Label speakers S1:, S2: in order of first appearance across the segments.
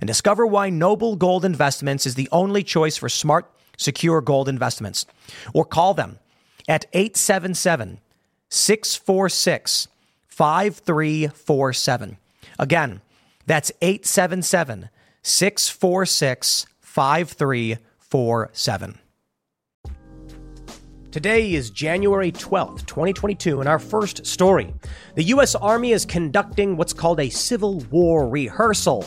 S1: and discover why Noble Gold Investments is the only choice for smart, secure gold investments. Or call them at 877 646 5347. Again, that's 877 646 5347. Today is January 12th, 2022, and our first story. The U.S. Army is conducting what's called a Civil War rehearsal.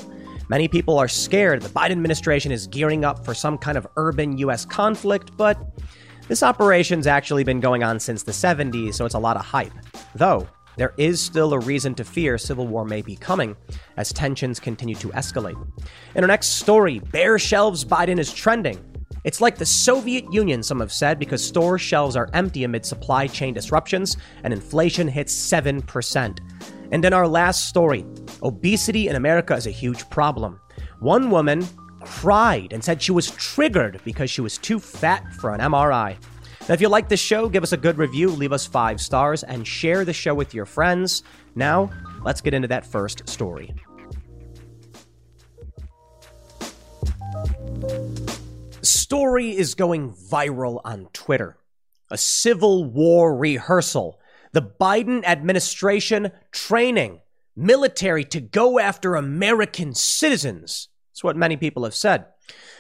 S1: Many people are scared the Biden administration is gearing up for some kind of urban U.S. conflict, but this operation's actually been going on since the 70s, so it's a lot of hype. Though, there is still a reason to fear civil war may be coming as tensions continue to escalate. In our next story, bare shelves Biden is trending. It's like the Soviet Union, some have said, because store shelves are empty amid supply chain disruptions and inflation hits 7%. And in our last story, obesity in America is a huge problem. One woman cried and said she was triggered because she was too fat for an MRI. Now, if you like this show, give us a good review, leave us five stars, and share the show with your friends. Now, let's get into that first story. Story is going viral on Twitter. A Civil War rehearsal the Biden administration training military to go after American citizens. That's what many people have said.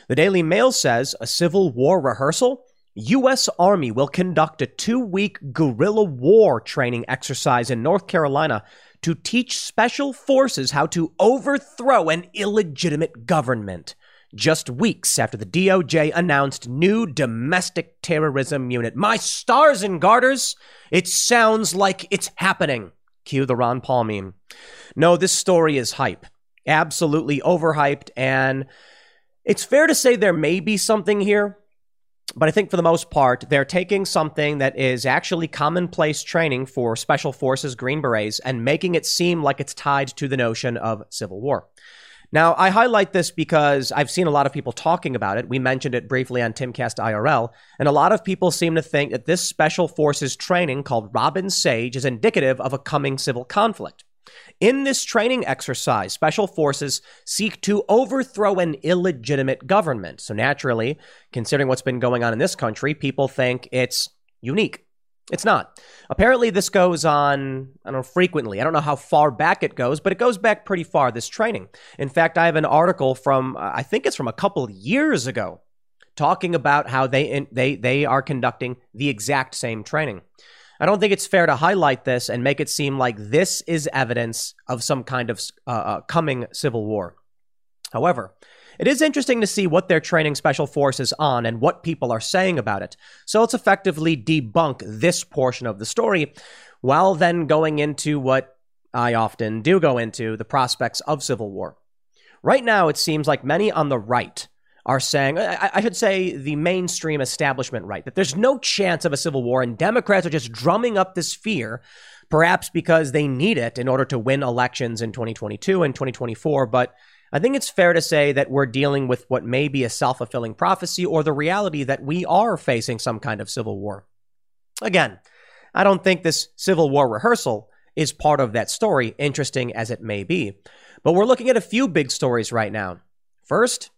S1: The Daily Mail says a Civil War rehearsal. U.S. Army will conduct a two week guerrilla war training exercise in North Carolina to teach special forces how to overthrow an illegitimate government just weeks after the DOJ announced new domestic terrorism unit. My stars and garters, it sounds like it's happening. Cue the Ron Paul meme. No, this story is hype. Absolutely overhyped. And it's fair to say there may be something here, but I think for the most part, they're taking something that is actually commonplace training for Special Forces Green Berets and making it seem like it's tied to the notion of civil war. Now, I highlight this because I've seen a lot of people talking about it. We mentioned it briefly on Timcast IRL, and a lot of people seem to think that this special forces training called Robin Sage is indicative of a coming civil conflict. In this training exercise, special forces seek to overthrow an illegitimate government. So, naturally, considering what's been going on in this country, people think it's unique. It's not. Apparently, this goes on, I don't know, frequently. I don't know how far back it goes, but it goes back pretty far, this training. In fact, I have an article from, I think it's from a couple years ago, talking about how they, they, they are conducting the exact same training. I don't think it's fair to highlight this and make it seem like this is evidence of some kind of uh, uh coming civil war. However, it is interesting to see what they're training special forces on and what people are saying about it. So let's effectively debunk this portion of the story while then going into what I often do go into the prospects of civil war. Right now, it seems like many on the right are saying, I, should say the mainstream establishment right, that there's no chance of a civil war, and Democrats are just drumming up this fear, perhaps because they need it in order to win elections in 2022 and 2024. But I think it's fair to say that we're dealing with what may be a self fulfilling prophecy or the reality that we are facing some kind of civil war. Again, I don't think this civil war rehearsal is part of that story, interesting as it may be. But we're looking at a few big stories right now. First,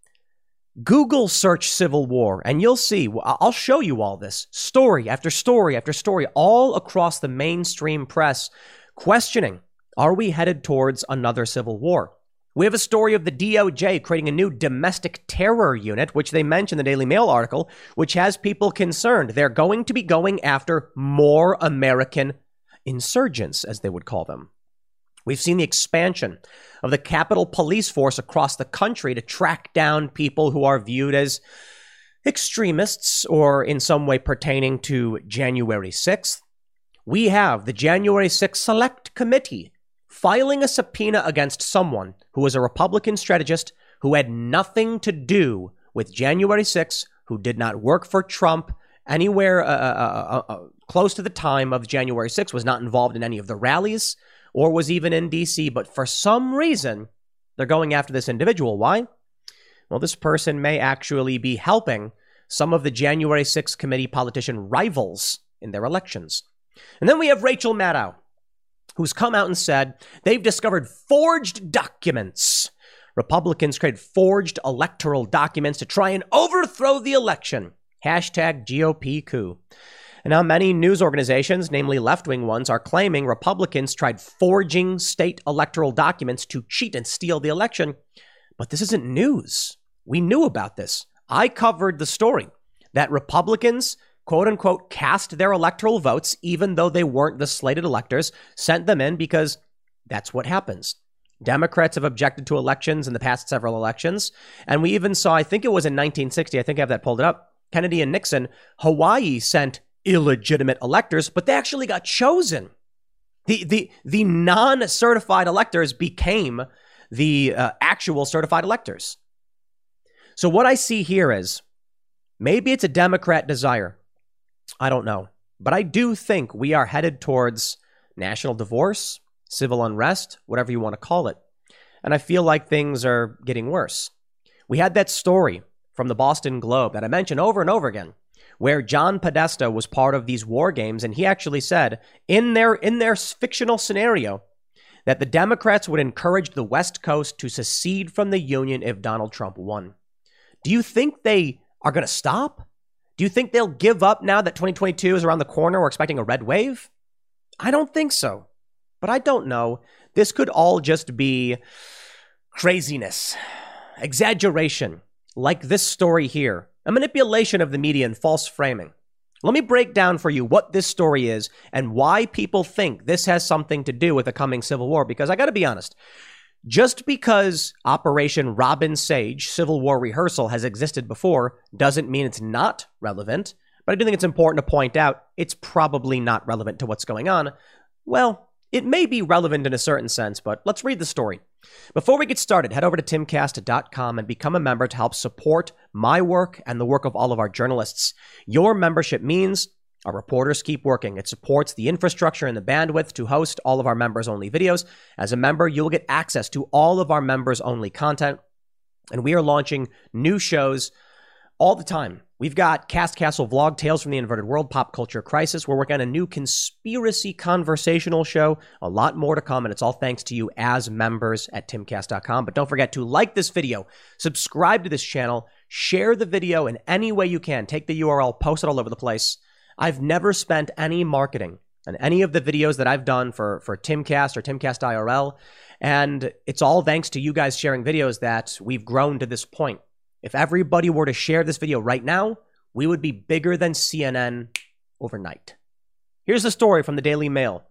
S1: Google search Civil War, and you'll see, I'll show you all this story after story after story, all across the mainstream press, questioning are we headed towards another civil war? We have a story of the DOJ creating a new domestic terror unit, which they mention in the Daily Mail article, which has people concerned. They're going to be going after more American insurgents, as they would call them. We've seen the expansion of the Capitol Police Force across the country to track down people who are viewed as extremists or in some way pertaining to January 6th. We have the January 6th Select Committee filing a subpoena against someone who was a Republican strategist who had nothing to do with January 6th, who did not work for Trump anywhere uh, uh, uh, close to the time of January 6th, was not involved in any of the rallies or was even in DC. But for some reason, they're going after this individual. Why? Well, this person may actually be helping some of the January 6th committee politician rivals in their elections. And then we have Rachel Maddow, who's come out and said they've discovered forged documents. Republicans created forged electoral documents to try and overthrow the election. Hashtag GOP coup. And now many news organizations, namely left wing ones, are claiming Republicans tried forging state electoral documents to cheat and steal the election. But this isn't news. We knew about this. I covered the story that Republicans quote unquote cast their electoral votes, even though they weren't the slated electors, sent them in because that's what happens. Democrats have objected to elections in the past several elections. And we even saw, I think it was in 1960, I think I have that pulled up, Kennedy and Nixon, Hawaii sent illegitimate electors, but they actually got chosen. The, the, the non certified electors became the uh, actual certified electors. So, what I see here is maybe it's a Democrat desire I don't know. But I do think we are headed towards national divorce, civil unrest, whatever you want to call it. And I feel like things are getting worse. We had that story from the Boston Globe that I mentioned over and over again, where John Podesta was part of these war games, and he actually said in their in their fictional scenario that the Democrats would encourage the West Coast to secede from the Union if Donald Trump won. Do you think they are going to stop? Do you think they'll give up now that 2022 is around the corner? We're expecting a red wave? I don't think so. But I don't know. This could all just be craziness, exaggeration, like this story here, a manipulation of the media and false framing. Let me break down for you what this story is and why people think this has something to do with the coming civil war. Because I got to be honest, just because Operation Robin Sage Civil War rehearsal has existed before doesn't mean it's not relevant. But I do think it's important to point out it's probably not relevant to what's going on. Well, it may be relevant in a certain sense, but let's read the story. Before we get started, head over to timcast.com and become a member to help support my work and the work of all of our journalists. Your membership means our reporters keep working. It supports the infrastructure and the bandwidth to host all of our members only videos. As a member, you'll get access to all of our members only content. And we are launching new shows all the time. We've got Cast Castle Vlog, Tales from the Inverted World, Pop Culture Crisis. We're working on a new conspiracy conversational show. A lot more to come, and it's all thanks to you as members at timcast.com. But don't forget to like this video, subscribe to this channel, share the video in any way you can. Take the URL, post it all over the place. I've never spent any marketing on any of the videos that I've done for, for Timcast or Timcast IRL. And it's all thanks to you guys sharing videos that we've grown to this point. If everybody were to share this video right now, we would be bigger than CNN overnight. Here's the story from the Daily Mail.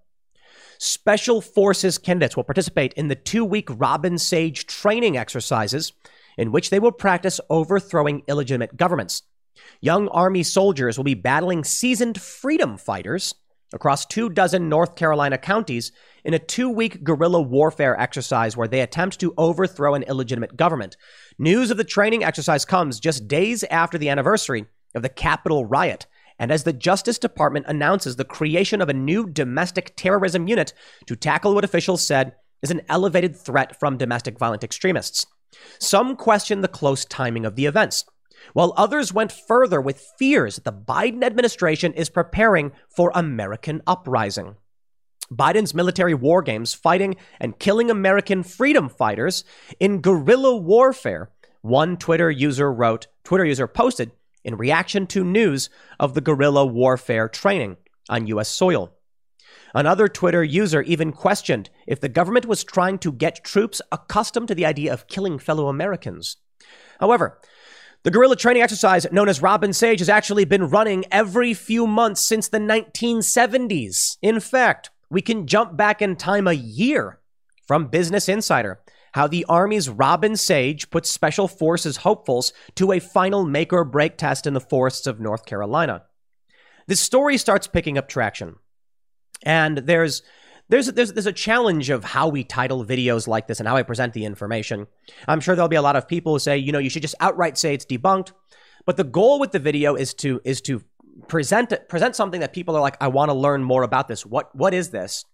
S1: Special Forces candidates will participate in the two week Robin Sage training exercises in which they will practice overthrowing illegitimate governments. Young Army soldiers will be battling seasoned freedom fighters across two dozen North Carolina counties in a two week guerrilla warfare exercise where they attempt to overthrow an illegitimate government. News of the training exercise comes just days after the anniversary of the Capitol riot. And as the Justice Department announces the creation of a new domestic terrorism unit to tackle what officials said is an elevated threat from domestic violent extremists. Some question the close timing of the events while others went further with fears that the Biden administration is preparing for American uprising. Biden's military war games fighting and killing American freedom fighters in guerrilla warfare, one Twitter user wrote, Twitter user posted in reaction to news of the guerrilla warfare training on U.S. soil. Another Twitter user even questioned if the government was trying to get troops accustomed to the idea of killing fellow Americans. However, the guerrilla training exercise known as Robin Sage has actually been running every few months since the 1970s. In fact, we can jump back in time a year from Business Insider how the Army's Robin Sage put Special Forces hopefuls to a final make or break test in the forests of North Carolina. This story starts picking up traction. And there's there's there's there's a challenge of how we title videos like this and how I present the information. I'm sure there'll be a lot of people who say, you know, you should just outright say it's debunked. But the goal with the video is to is to present present something that people are like, I want to learn more about this. What what is this?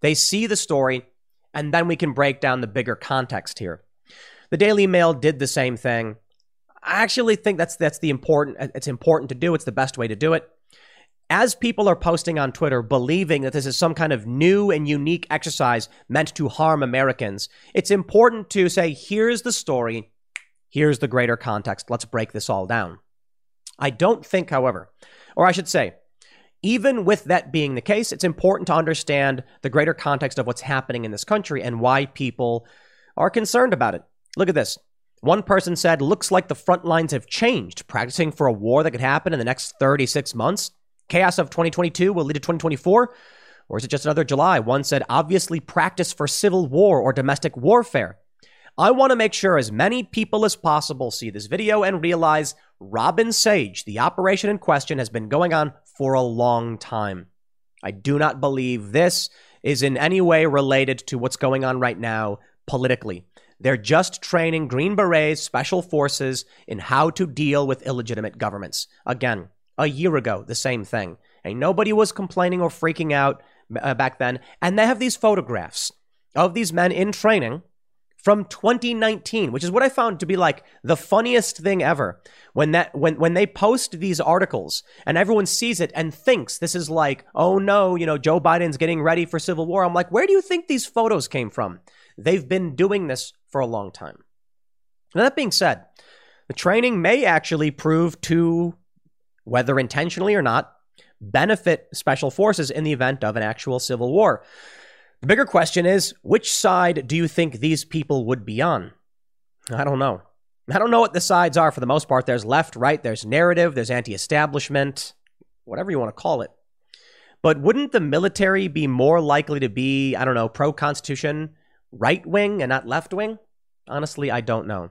S1: They see the story, and then we can break down the bigger context here. The Daily Mail did the same thing. I actually think that's that's the important it's important to do. It's the best way to do it as people are posting on Twitter believing that this is some kind of new and unique exercise meant to harm Americans, it's important to say, here's the story, here's the greater context. Let's break this all down. I don't think, however, or I should say, even with that being the case, it's important to understand the greater context of what's happening in this country and why people are concerned about it. Look at this. One person said, looks like the front lines have changed, practicing for a war that could happen in the next 36 months. Chaos of 2022 will lead to 2024? Or is it just another July? One said, obviously practice for civil war or domestic warfare. I want to make sure as many people as possible see this video and realize Robin Sage, the operation in question, has been going on for a long time. I do not believe this is in any way related to what's going on right now politically. They're just training Green Berets, special forces, in how to deal with illegitimate governments. Again, a year ago, the same thing. And nobody was complaining or freaking out uh, back then. And they have these photographs of these men in training from 2019, which is what I found to be like the funniest thing ever. When that when when they post these articles and everyone sees it and thinks this is like, oh no, you know, Joe Biden's getting ready for civil war. I'm like, where do you think these photos came from? They've been doing this for a long time. Now, that being said, the training may actually prove to whether intentionally or not, benefit special forces in the event of an actual civil war. The bigger question is which side do you think these people would be on? I don't know. I don't know what the sides are for the most part. There's left, right, there's narrative, there's anti establishment, whatever you want to call it. But wouldn't the military be more likely to be, I don't know, pro Constitution, right wing, and not left wing? Honestly, I don't know.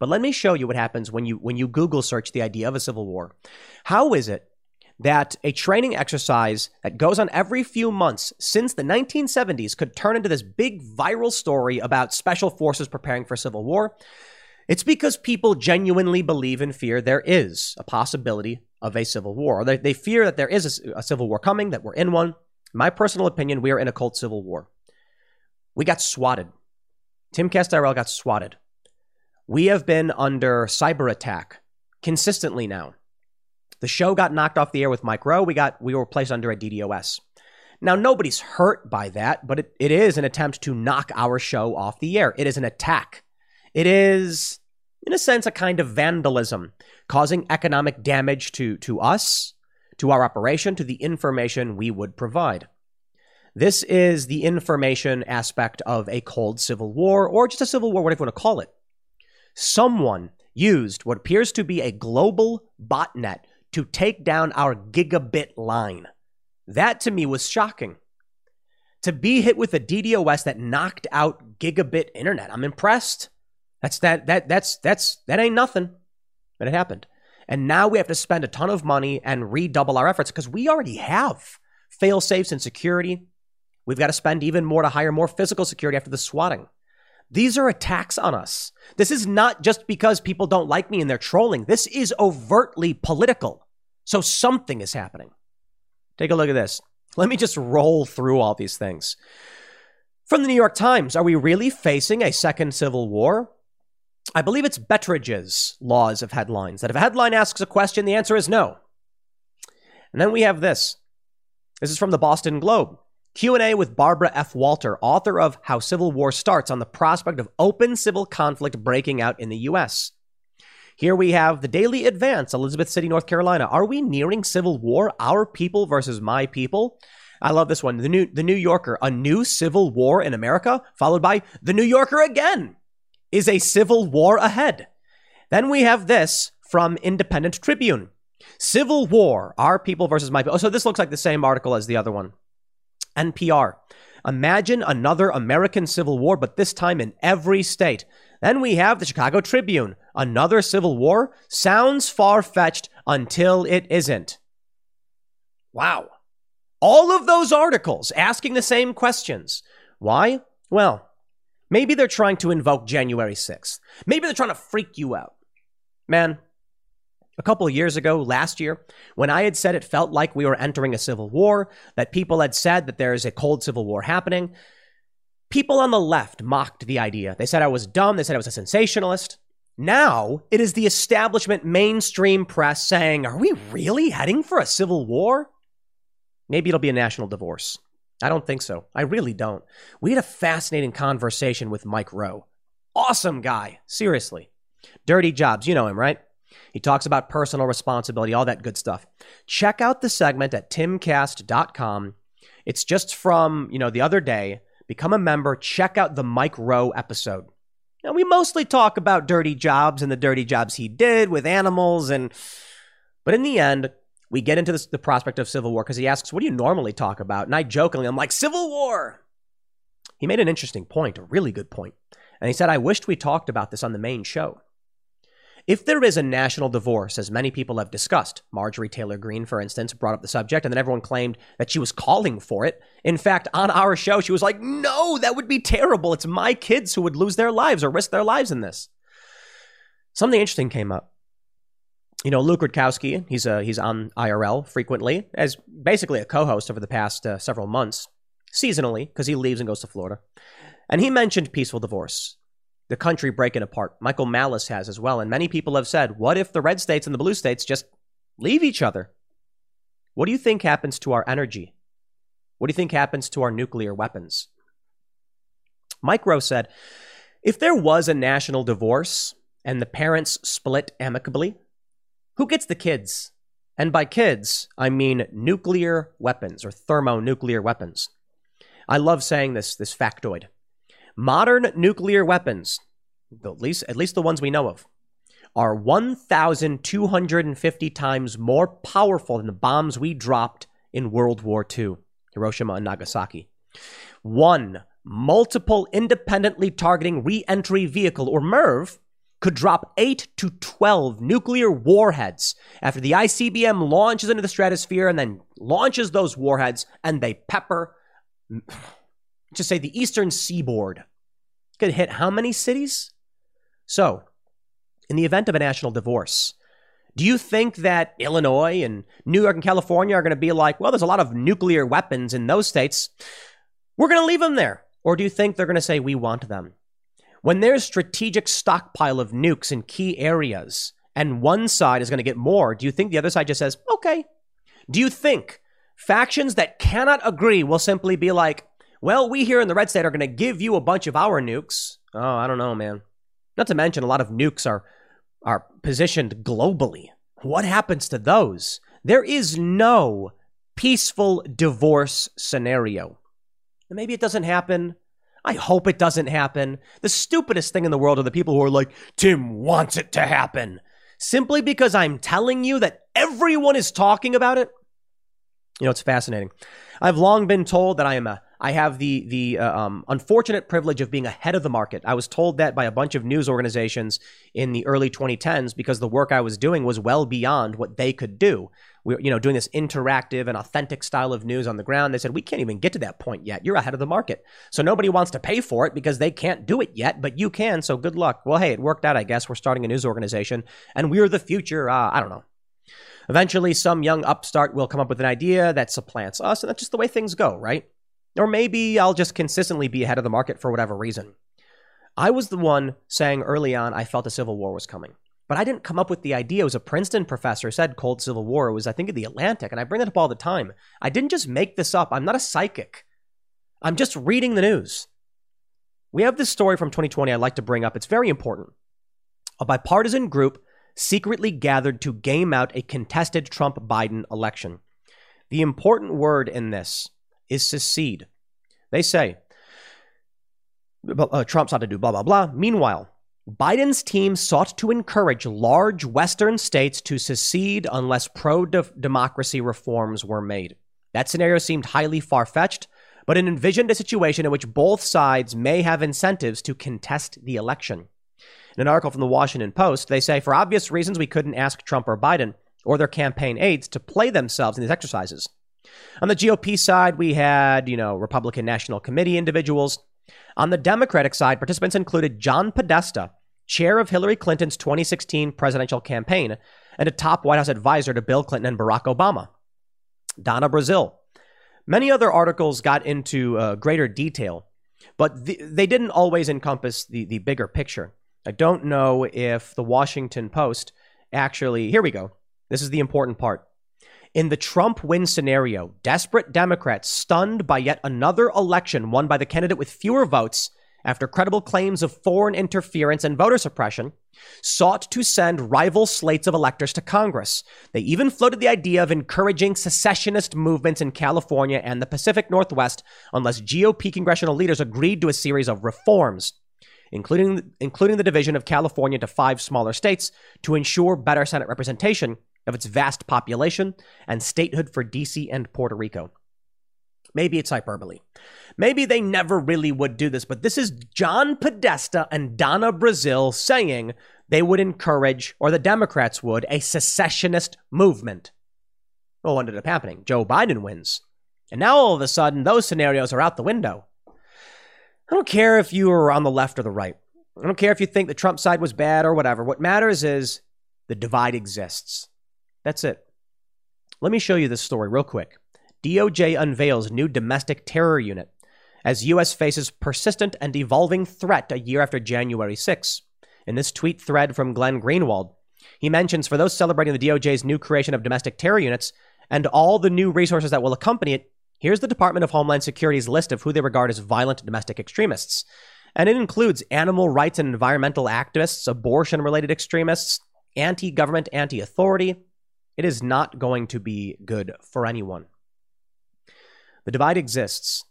S1: But let me show you what happens when you when you Google search the idea of a civil war. How is it that a training exercise that goes on every few months since the 1970s could turn into this big viral story about special forces preparing for civil war? It's because people genuinely believe and fear there is a possibility of a civil war. They, they fear that there is a, a civil war coming, that we're in one. In my personal opinion, we are in a cold civil war. We got swatted. Timcast IRL got swatted. We have been under cyber attack consistently now. The show got knocked off the air with Mike Rowe. We got we were placed under a DDoS. Now nobody's hurt by that, but it, it is an attempt to knock our show off the air. It is an attack. It is, in a sense, a kind of vandalism, causing economic damage to, to us, to our operation, to the information we would provide. This is the information aspect of a cold civil war, or just a civil war, whatever you want to call it someone used what appears to be a global botnet to take down our gigabit line. That to me was shocking. To be hit with a DDoS that knocked out gigabit internet, I'm impressed. That's that that that's that's that ain't nothing. But it happened. And now we have to spend a ton of money and redouble our efforts because we already have fail safes and security. We've got to spend even more to hire more physical security after the swatting. These are attacks on us. This is not just because people don't like me and they're trolling. This is overtly political. So something is happening. Take a look at this. Let me just roll through all these things. From the New York Times, are we really facing a second civil war? I believe it's Betteridge's laws of headlines that if a headline asks a question, the answer is no. And then we have this. This is from the Boston Globe. Q&A with Barbara F. Walter, author of How Civil War Starts on the prospect of open civil conflict breaking out in the US. Here we have the Daily Advance, Elizabeth City, North Carolina. Are we nearing civil war? Our people versus my people? I love this one. The New, the New Yorker, a new civil war in America, followed by The New Yorker again. Is a civil war ahead? Then we have this from Independent Tribune. Civil War, Our People versus My People. Oh, so this looks like the same article as the other one. NPR. Imagine another American Civil War, but this time in every state. Then we have the Chicago Tribune. Another Civil War sounds far fetched until it isn't. Wow. All of those articles asking the same questions. Why? Well, maybe they're trying to invoke January 6th. Maybe they're trying to freak you out. Man, a couple of years ago, last year, when I had said it felt like we were entering a civil war, that people had said that there is a cold civil war happening, people on the left mocked the idea. They said I was dumb, they said I was a sensationalist. Now it is the establishment mainstream press saying, Are we really heading for a civil war? Maybe it'll be a national divorce. I don't think so. I really don't. We had a fascinating conversation with Mike Rowe. Awesome guy. Seriously. Dirty Jobs. You know him, right? He talks about personal responsibility, all that good stuff. Check out the segment at timcast.com. It's just from, you know, the other day. Become a member, check out the Mike Rowe episode. Now, we mostly talk about dirty jobs and the dirty jobs he did with animals and but in the end, we get into this, the prospect of civil war because he asks, "What do you normally talk about?" And I jokingly, I'm like, "Civil war." He made an interesting point, a really good point. And he said, "I wished we talked about this on the main show." If there is a national divorce, as many people have discussed, Marjorie Taylor Greene, for instance, brought up the subject, and then everyone claimed that she was calling for it. In fact, on our show, she was like, no, that would be terrible. It's my kids who would lose their lives or risk their lives in this. Something interesting came up. You know, Luke Rudkowski, he's, a, he's on IRL frequently as basically a co host over the past uh, several months, seasonally, because he leaves and goes to Florida. And he mentioned peaceful divorce the country breaking apart. Michael Malice has as well. And many people have said, what if the red states and the blue states just leave each other? What do you think happens to our energy? What do you think happens to our nuclear weapons? Mike Rowe said, if there was a national divorce and the parents split amicably, who gets the kids? And by kids, I mean nuclear weapons or thermonuclear weapons. I love saying this, this factoid. Modern nuclear weapons, at least, at least the ones we know of, are 1,250 times more powerful than the bombs we dropped in World War II, Hiroshima and Nagasaki. One multiple independently targeting reentry vehicle, or MIRV, could drop 8 to 12 nuclear warheads after the ICBM launches into the stratosphere and then launches those warheads and they pepper, just say, the eastern seaboard could hit how many cities? So, in the event of a national divorce, do you think that Illinois and New York and California are going to be like, well, there's a lot of nuclear weapons in those states. We're going to leave them there. Or do you think they're going to say, we want them? When there's a strategic stockpile of nukes in key areas and one side is going to get more, do you think the other side just says, okay? Do you think factions that cannot agree will simply be like, well, we here in the red state are going to give you a bunch of our nukes. Oh, I don't know, man. Not to mention a lot of nukes are are positioned globally. What happens to those? There is no peaceful divorce scenario. And maybe it doesn't happen. I hope it doesn't happen. The stupidest thing in the world are the people who are like, Tim wants it to happen. Simply because I'm telling you that everyone is talking about it. You know, it's fascinating. I've long been told that I am a I have the the uh, um, unfortunate privilege of being ahead of the market. I was told that by a bunch of news organizations in the early 2010s because the work I was doing was well beyond what they could do. We you know doing this interactive and authentic style of news on the ground. They said we can't even get to that point yet. You're ahead of the market, so nobody wants to pay for it because they can't do it yet. But you can, so good luck. Well, hey, it worked out. I guess we're starting a news organization, and we're the future. Uh, I don't know. Eventually, some young upstart will come up with an idea that supplants us, and that's just the way things go, right? Or maybe I'll just consistently be ahead of the market for whatever reason. I was the one saying early on I felt a civil war was coming. But I didn't come up with the idea. It was a Princeton professor said cold civil war. It was, I think, in the Atlantic. And I bring it up all the time. I didn't just make this up. I'm not a psychic. I'm just reading the news. We have this story from 2020 I'd like to bring up. It's very important. A bipartisan group secretly gathered to game out a contested Trump Biden election. The important word in this is secede. They say uh, Trump sought to do blah, blah, blah. Meanwhile, Biden's team sought to encourage large Western states to secede unless pro democracy reforms were made. That scenario seemed highly far fetched, but it envisioned a situation in which both sides may have incentives to contest the election. In an article from the Washington Post, they say for obvious reasons we couldn't ask Trump or Biden or their campaign aides to play themselves in these exercises. On the GOP side, we had, you know, Republican National Committee individuals. On the Democratic side, participants included John Podesta, chair of Hillary Clinton's 2016 presidential campaign and a top White House advisor to Bill Clinton and Barack Obama. Donna Brazile. Many other articles got into uh, greater detail, but the, they didn't always encompass the, the bigger picture. I don't know if the Washington Post actually, here we go. This is the important part. In the Trump win scenario, desperate Democrats, stunned by yet another election won by the candidate with fewer votes after credible claims of foreign interference and voter suppression, sought to send rival slates of electors to Congress. They even floated the idea of encouraging secessionist movements in California and the Pacific Northwest unless GOP congressional leaders agreed to a series of reforms including, including the division of California to five smaller states to ensure better Senate representation of its vast population and statehood for DC and Puerto Rico. Maybe it's hyperbole. Maybe they never really would do this, but this is John Podesta and Donna Brazile saying they would encourage, or the Democrats would, a secessionist movement. Well, what ended up happening? Joe Biden wins. And now all of a sudden, those scenarios are out the window. I don't care if you are on the left or the right. I don't care if you think the Trump side was bad or whatever. What matters is the divide exists. That's it. Let me show you this story real quick. DOJ unveils new domestic terror unit as U.S. faces persistent and evolving threat a year after January 6. In this tweet thread from Glenn Greenwald, he mentions for those celebrating the DOJ's new creation of domestic terror units and all the new resources that will accompany it, Here's the Department of Homeland Security's list of who they regard as violent domestic extremists. And it includes animal rights and environmental activists, abortion related extremists, anti government, anti authority. It is not going to be good for anyone. The divide exists.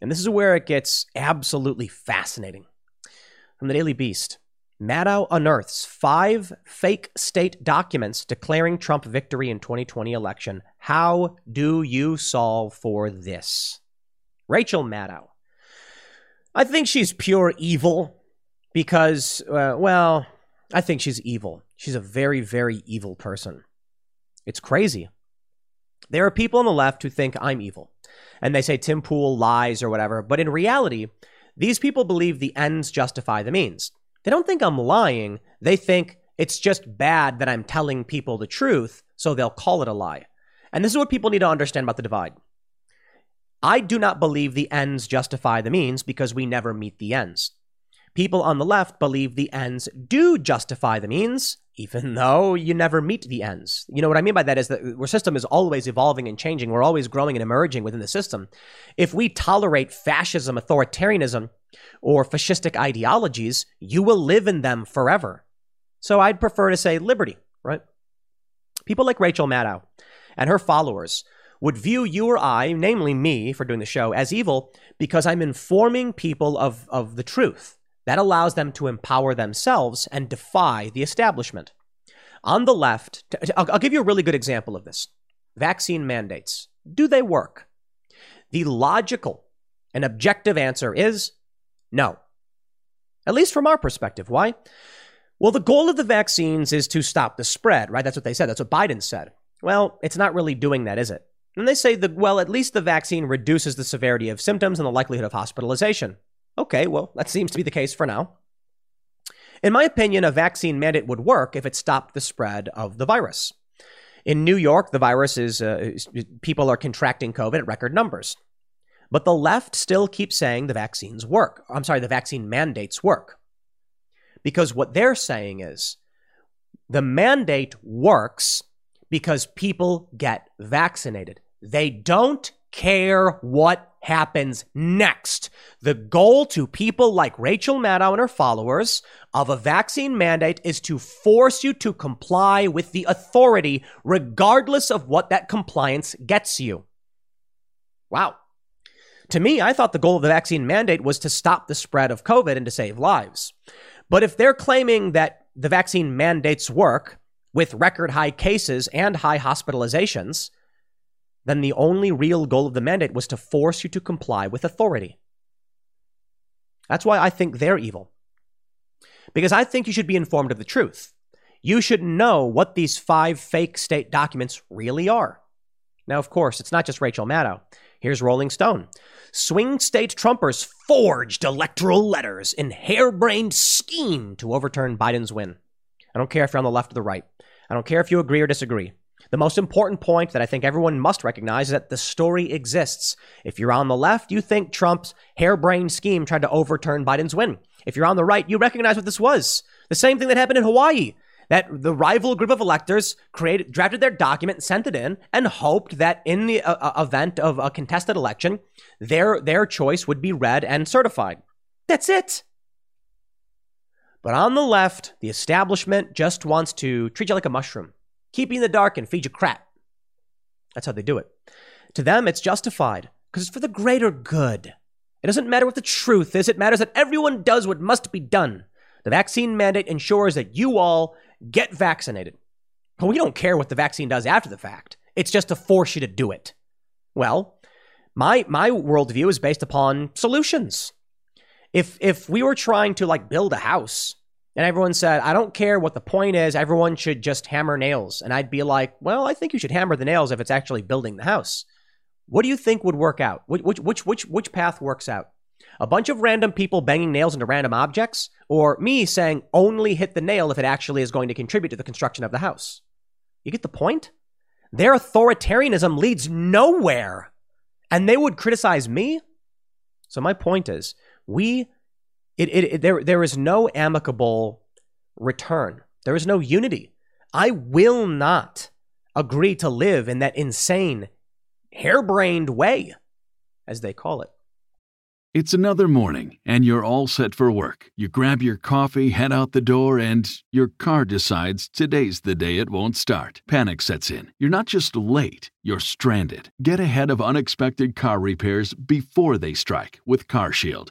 S1: And this is where it gets absolutely fascinating. From the Daily Beast Maddow unearths five fake state documents declaring Trump victory in 2020 election. How do you solve for this? Rachel Maddow. I think she's pure evil because, uh, well, I think she's evil. She's a very, very evil person. It's crazy. There are people on the left who think I'm evil and they say Tim Pool lies or whatever, but in reality, these people believe the ends justify the means. They don't think I'm lying. They think it's just bad that I'm telling people the truth, so they'll call it a lie. And this is what people need to understand about the divide. I do not believe the ends justify the means because we never meet the ends. People on the left believe the ends do justify the means, even though you never meet the ends. You know what I mean by that is that our system is always evolving and changing. We're always growing and emerging within the system. If we tolerate fascism, authoritarianism, or fascistic ideologies, you will live in them forever. So I'd prefer to say liberty, right? People like Rachel Maddow and her followers would view you or I, namely me for doing the show, as evil because I'm informing people of, of the truth. That allows them to empower themselves and defy the establishment. On the left, I'll, I'll give you a really good example of this vaccine mandates. Do they work? The logical and objective answer is no. At least from our perspective. Why? Well, the goal of the vaccines is to stop the spread, right? That's what they said. That's what Biden said. Well, it's not really doing that, is it? And they say that, well, at least the vaccine reduces the severity of symptoms and the likelihood of hospitalization. Okay, well, that seems to be the case for now. In my opinion, a vaccine mandate would work if it stopped the spread of the virus. In New York, the virus is, uh, people are contracting COVID at record numbers. But the left still keeps saying the vaccines work. I'm sorry, the vaccine mandates work. Because what they're saying is the mandate works because people get vaccinated. They don't care what happens next. The goal to people like Rachel Maddow and her followers of a vaccine mandate is to force you to comply with the authority, regardless of what that compliance gets you. Wow. To me, I thought the goal of the vaccine mandate was to stop the spread of COVID and to save lives. But if they're claiming that the vaccine mandates work with record high cases and high hospitalizations, then the only real goal of the mandate was to force you to comply with authority. That's why I think they're evil. Because I think you should be informed of the truth. You should know what these five fake state documents really are. Now, of course, it's not just Rachel Maddow. Here's Rolling Stone. Swing state Trumpers forged electoral letters in harebrained scheme to overturn Biden's win. I don't care if you're on the left or the right. I don't care if you agree or disagree. The most important point that I think everyone must recognize is that the story exists. If you're on the left, you think Trump's harebrained scheme tried to overturn Biden's win. If you're on the right, you recognize what this was. The same thing that happened in Hawaii. That the rival group of electors created, drafted their document, sent it in, and hoped that in the uh, uh event of a contested election, their their choice would be read and certified. That's it. But on the left, the establishment just wants to treat you like a mushroom keep you in the dark and feed you crap. That's how they do it. To them, it's justified because it's for the greater good. It doesn't matter what the truth is, it matters that everyone does what must be done. The vaccine mandate ensures that you all get vaccinated. But we don't care what the vaccine does after the fact. It's just to force you to do it. Well, my my worldview is based upon solutions. If if we were trying to like build a house and everyone said, I don't care what the point is, everyone should just hammer nails. And I'd be like, well, I think you should hammer the nails if it's actually building the house. What do you think would work out? Which, which, which, which, which path works out? A bunch of random people banging nails into random objects, or me saying only hit the nail if it actually is going to contribute to the construction of the house? You get the point? Their authoritarianism leads nowhere. And they would criticize me? So, my point is, we it, it, it, there, there is no amicable return. There is no unity. I will not agree to live in that insane, harebrained way, as they call it.
S2: It's another morning, and you're all set for work. You grab your coffee, head out the door, and your car decides today's the day it won't start. Panic sets in. You're not just late, you're stranded. Get ahead of unexpected car repairs before they strike with CarShield,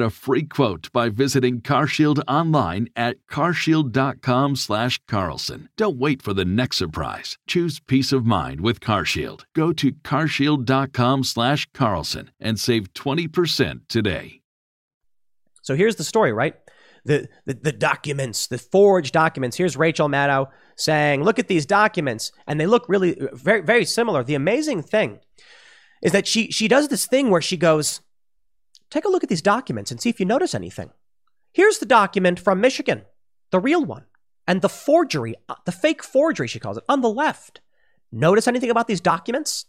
S2: a free quote by visiting CarShield online at carshield.com slash Carlson. Don't wait for the next surprise. Choose peace of mind with CarShield. Go to carshield.com slash Carlson and save 20% today.
S1: So here's the story, right? The, the, the documents, the forged documents. Here's Rachel Maddow saying, look at these documents. And they look really very, very similar. The amazing thing is that she, she does this thing where she goes, take a look at these documents and see if you notice anything. Here's the document from Michigan, the real one, and the forgery, uh, the fake forgery, she calls it, on the left. Notice anything about these documents?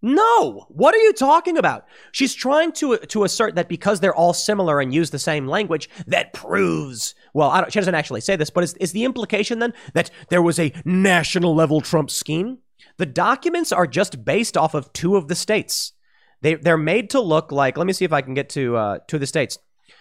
S1: No. What are you talking about? She's trying to to assert that because they're all similar and use the same language, that proves. Well, she doesn't actually say this, but is, is the implication then that there was a national level Trump scheme? The documents are just based off of two of the states. They, they're made to look like, let me see if I can get to uh, of the states.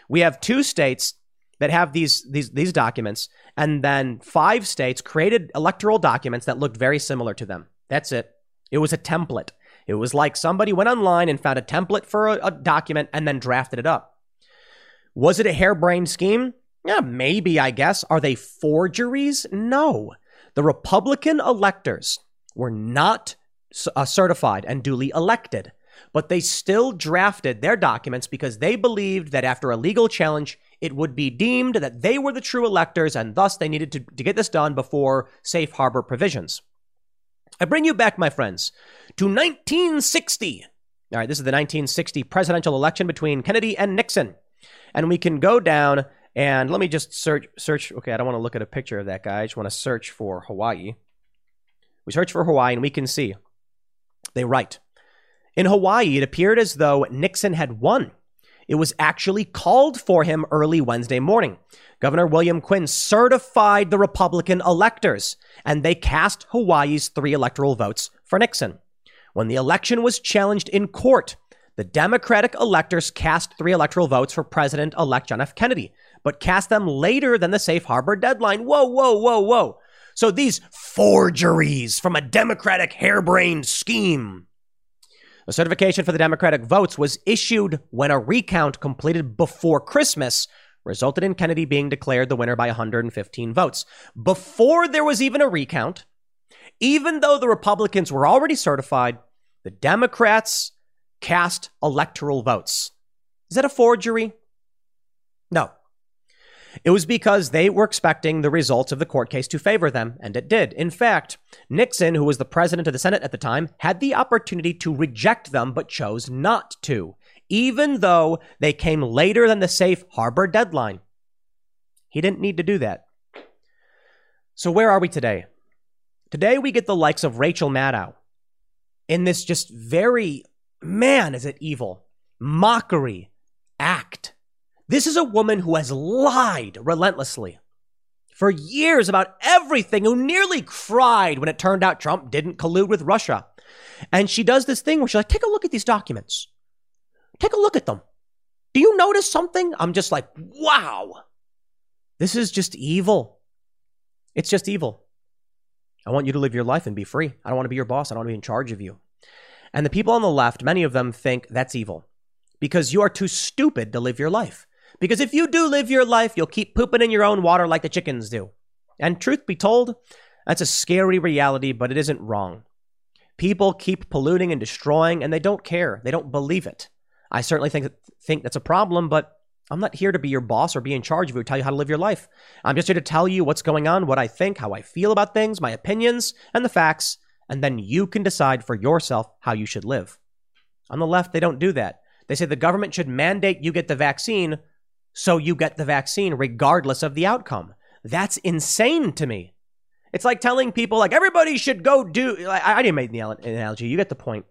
S1: We have two states that have these, these, these documents, and then five states created electoral documents that looked very similar to them. That's it. It was a template. It was like somebody went online and found a template for a, a document and then drafted it up. Was it a harebrained scheme? Yeah, maybe, I guess. Are they forgeries? No. The Republican electors were not uh, certified and duly elected, but they still drafted their documents because they believed that after a legal challenge, it would be deemed that they were the true electors and thus they needed to, to get this done before safe harbor provisions. I bring you back, my friends, to 1960. All right, this is the 1960 presidential election between Kennedy and Nixon. And we can go down and let me just search search okay, I don't want to look at a picture of that guy. I just want to search for Hawaii. We search for Hawaii and we can see they write. In Hawaii, it appeared as though Nixon had won. It was actually called for him early Wednesday morning. Governor William Quinn certified the Republican electors, and they cast Hawaii's three electoral votes for Nixon. When the election was challenged in court, the Democratic electors cast three electoral votes for President elect John F. Kennedy, but cast them later than the safe harbor deadline. Whoa, whoa, whoa, whoa. So these forgeries from a Democratic harebrained scheme the certification for the Democratic votes was issued when a recount completed before Christmas resulted in Kennedy being declared the winner by 115 votes. Before there was even a recount, even though the Republicans were already certified, the Democrats cast electoral votes. Is that a forgery? No. It was because they were expecting the results of the court case to favor them, and it did. In fact, Nixon, who was the president of the Senate at the time, had the opportunity to reject them but chose not to, even though they came later than the safe harbor deadline. He didn't need to do that. So, where are we today? Today, we get the likes of Rachel Maddow in this just very, man, is it evil, mockery act this is a woman who has lied relentlessly for years about everything, who nearly cried when it turned out Trump didn't collude with Russia. And she does this thing where she's like, take a look at these documents. Take a look at them. Do you notice something? I'm just like, wow. This is just evil. It's just evil. I want you to live your life and be free. I don't want to be your boss. I don't want to be in charge of you. And the people on the left, many of them think that's evil because you are too stupid to live your life. Because if you do live your life, you'll keep pooping in your own water like the chickens do. And truth be told, that's a scary reality, but it isn't wrong. People keep polluting and destroying, and they don't care. They don't believe it. I certainly think, think that's a problem, but I'm not here to be your boss or be in charge of you tell you how to live your life. I'm just here to tell you what's going on, what I think, how I feel about things, my opinions, and the facts, and then you can decide for yourself how you should live. On the left, they don't do that. They say the government should mandate you get the vaccine so you get the vaccine regardless of the outcome. That's insane to me. It's like telling people, like, everybody should go do. I, I didn't make the analogy. You get the point.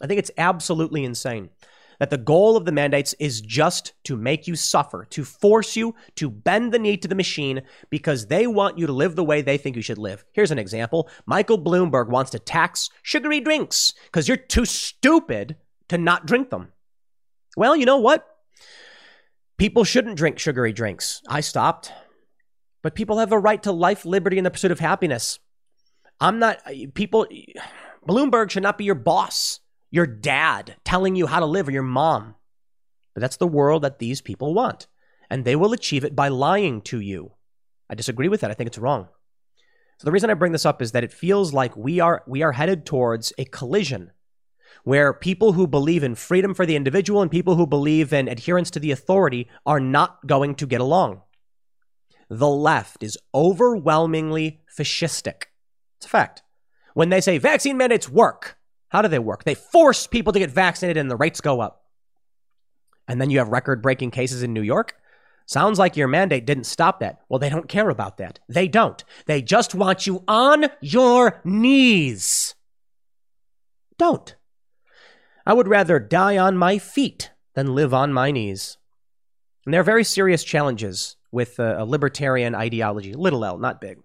S1: I think it's absolutely insane that the goal of the mandates is just to make you suffer, to force you to bend the knee to the machine because they want you to live the way they think you should live. Here's an example Michael Bloomberg wants to tax sugary drinks because you're too stupid to not drink them. Well, you know what? People shouldn't drink sugary drinks. I stopped. But people have a right to life, liberty, and the pursuit of happiness. I'm not, uh, people, Bloomberg should not be your boss, your dad telling you how to live, or your mom. But that's the world that these people want. And they will achieve it by lying to you. I disagree with that. I think it's wrong. So the reason I bring this up is that it feels like we are we are headed towards a collision where people who believe in freedom for the individual and people who believe in adherence to the authority are not going to get along. The left is overwhelmingly fascistic. It's a fact. When they say vaccine mandates work, how do they work? They force people to get vaccinated and the rates go up. And then you have record breaking cases in New York. Sounds like your mandate didn't stop that. Well, they don't care about that. They don't. They just want you on your knees. Don't. I would rather die on my feet than live on my knees. And there are very serious challenges with a, libertarian ideology, little l, not big.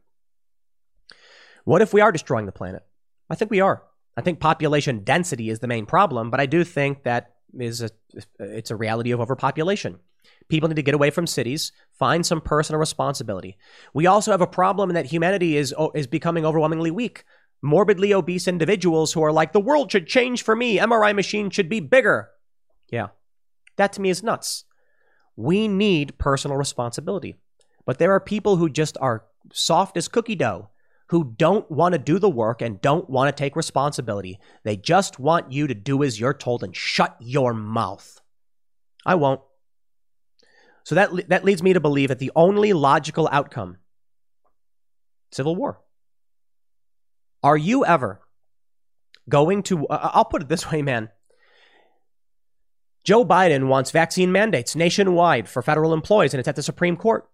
S1: What if we are destroying the planet? I think we are. I think population density is the main problem, but I do think that is a it's a reality of overpopulation. People need to get away from cities, find some personal responsibility. We also have a problem in that humanity is oh, is becoming overwhelmingly weak. Morbidly obese individuals who are like the world should change for me, MRI machine should be bigger. Yeah. That to me is nuts. We need personal responsibility. But there are people who just are soft as cookie dough who don't want to do the work and don't want to take responsibility. They just want you to do as you're told and shut your mouth. I won't. So that, that leads me to believe that the only logical outcome civil war. Are you ever going to, uh, I'll put it this way, man. Joe Biden wants vaccine mandates nationwide for federal employees, and it's at the Supreme Court.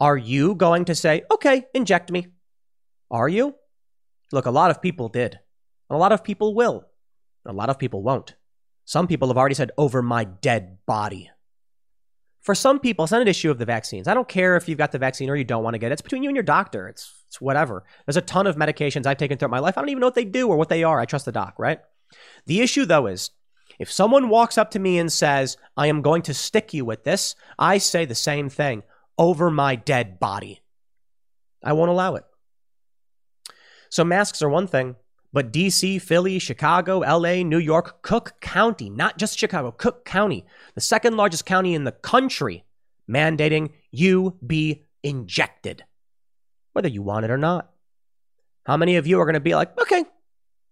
S1: Are you going to say, okay, inject me? Are you? Look, a lot of people did. A lot of people will. A lot of people won't. Some people have already said, over my dead body. For some people, it's not an issue of the vaccines. I don't care if you've got the vaccine or you don't want to get it. It's between you and your doctor. It's, it's whatever. There's a ton of medications I've taken throughout my life. I don't even know what they do or what they are. I trust the doc, right? The issue, though, is if someone walks up to me and says, I am going to stick you with this, I say the same thing over my dead body. I won't allow it. So masks are one thing, but DC, Philly, Chicago, LA, New York, Cook County, not just Chicago, Cook County, the second largest county in the country, mandating you be injected, whether you want it or not. How many of you are going to be like, okay,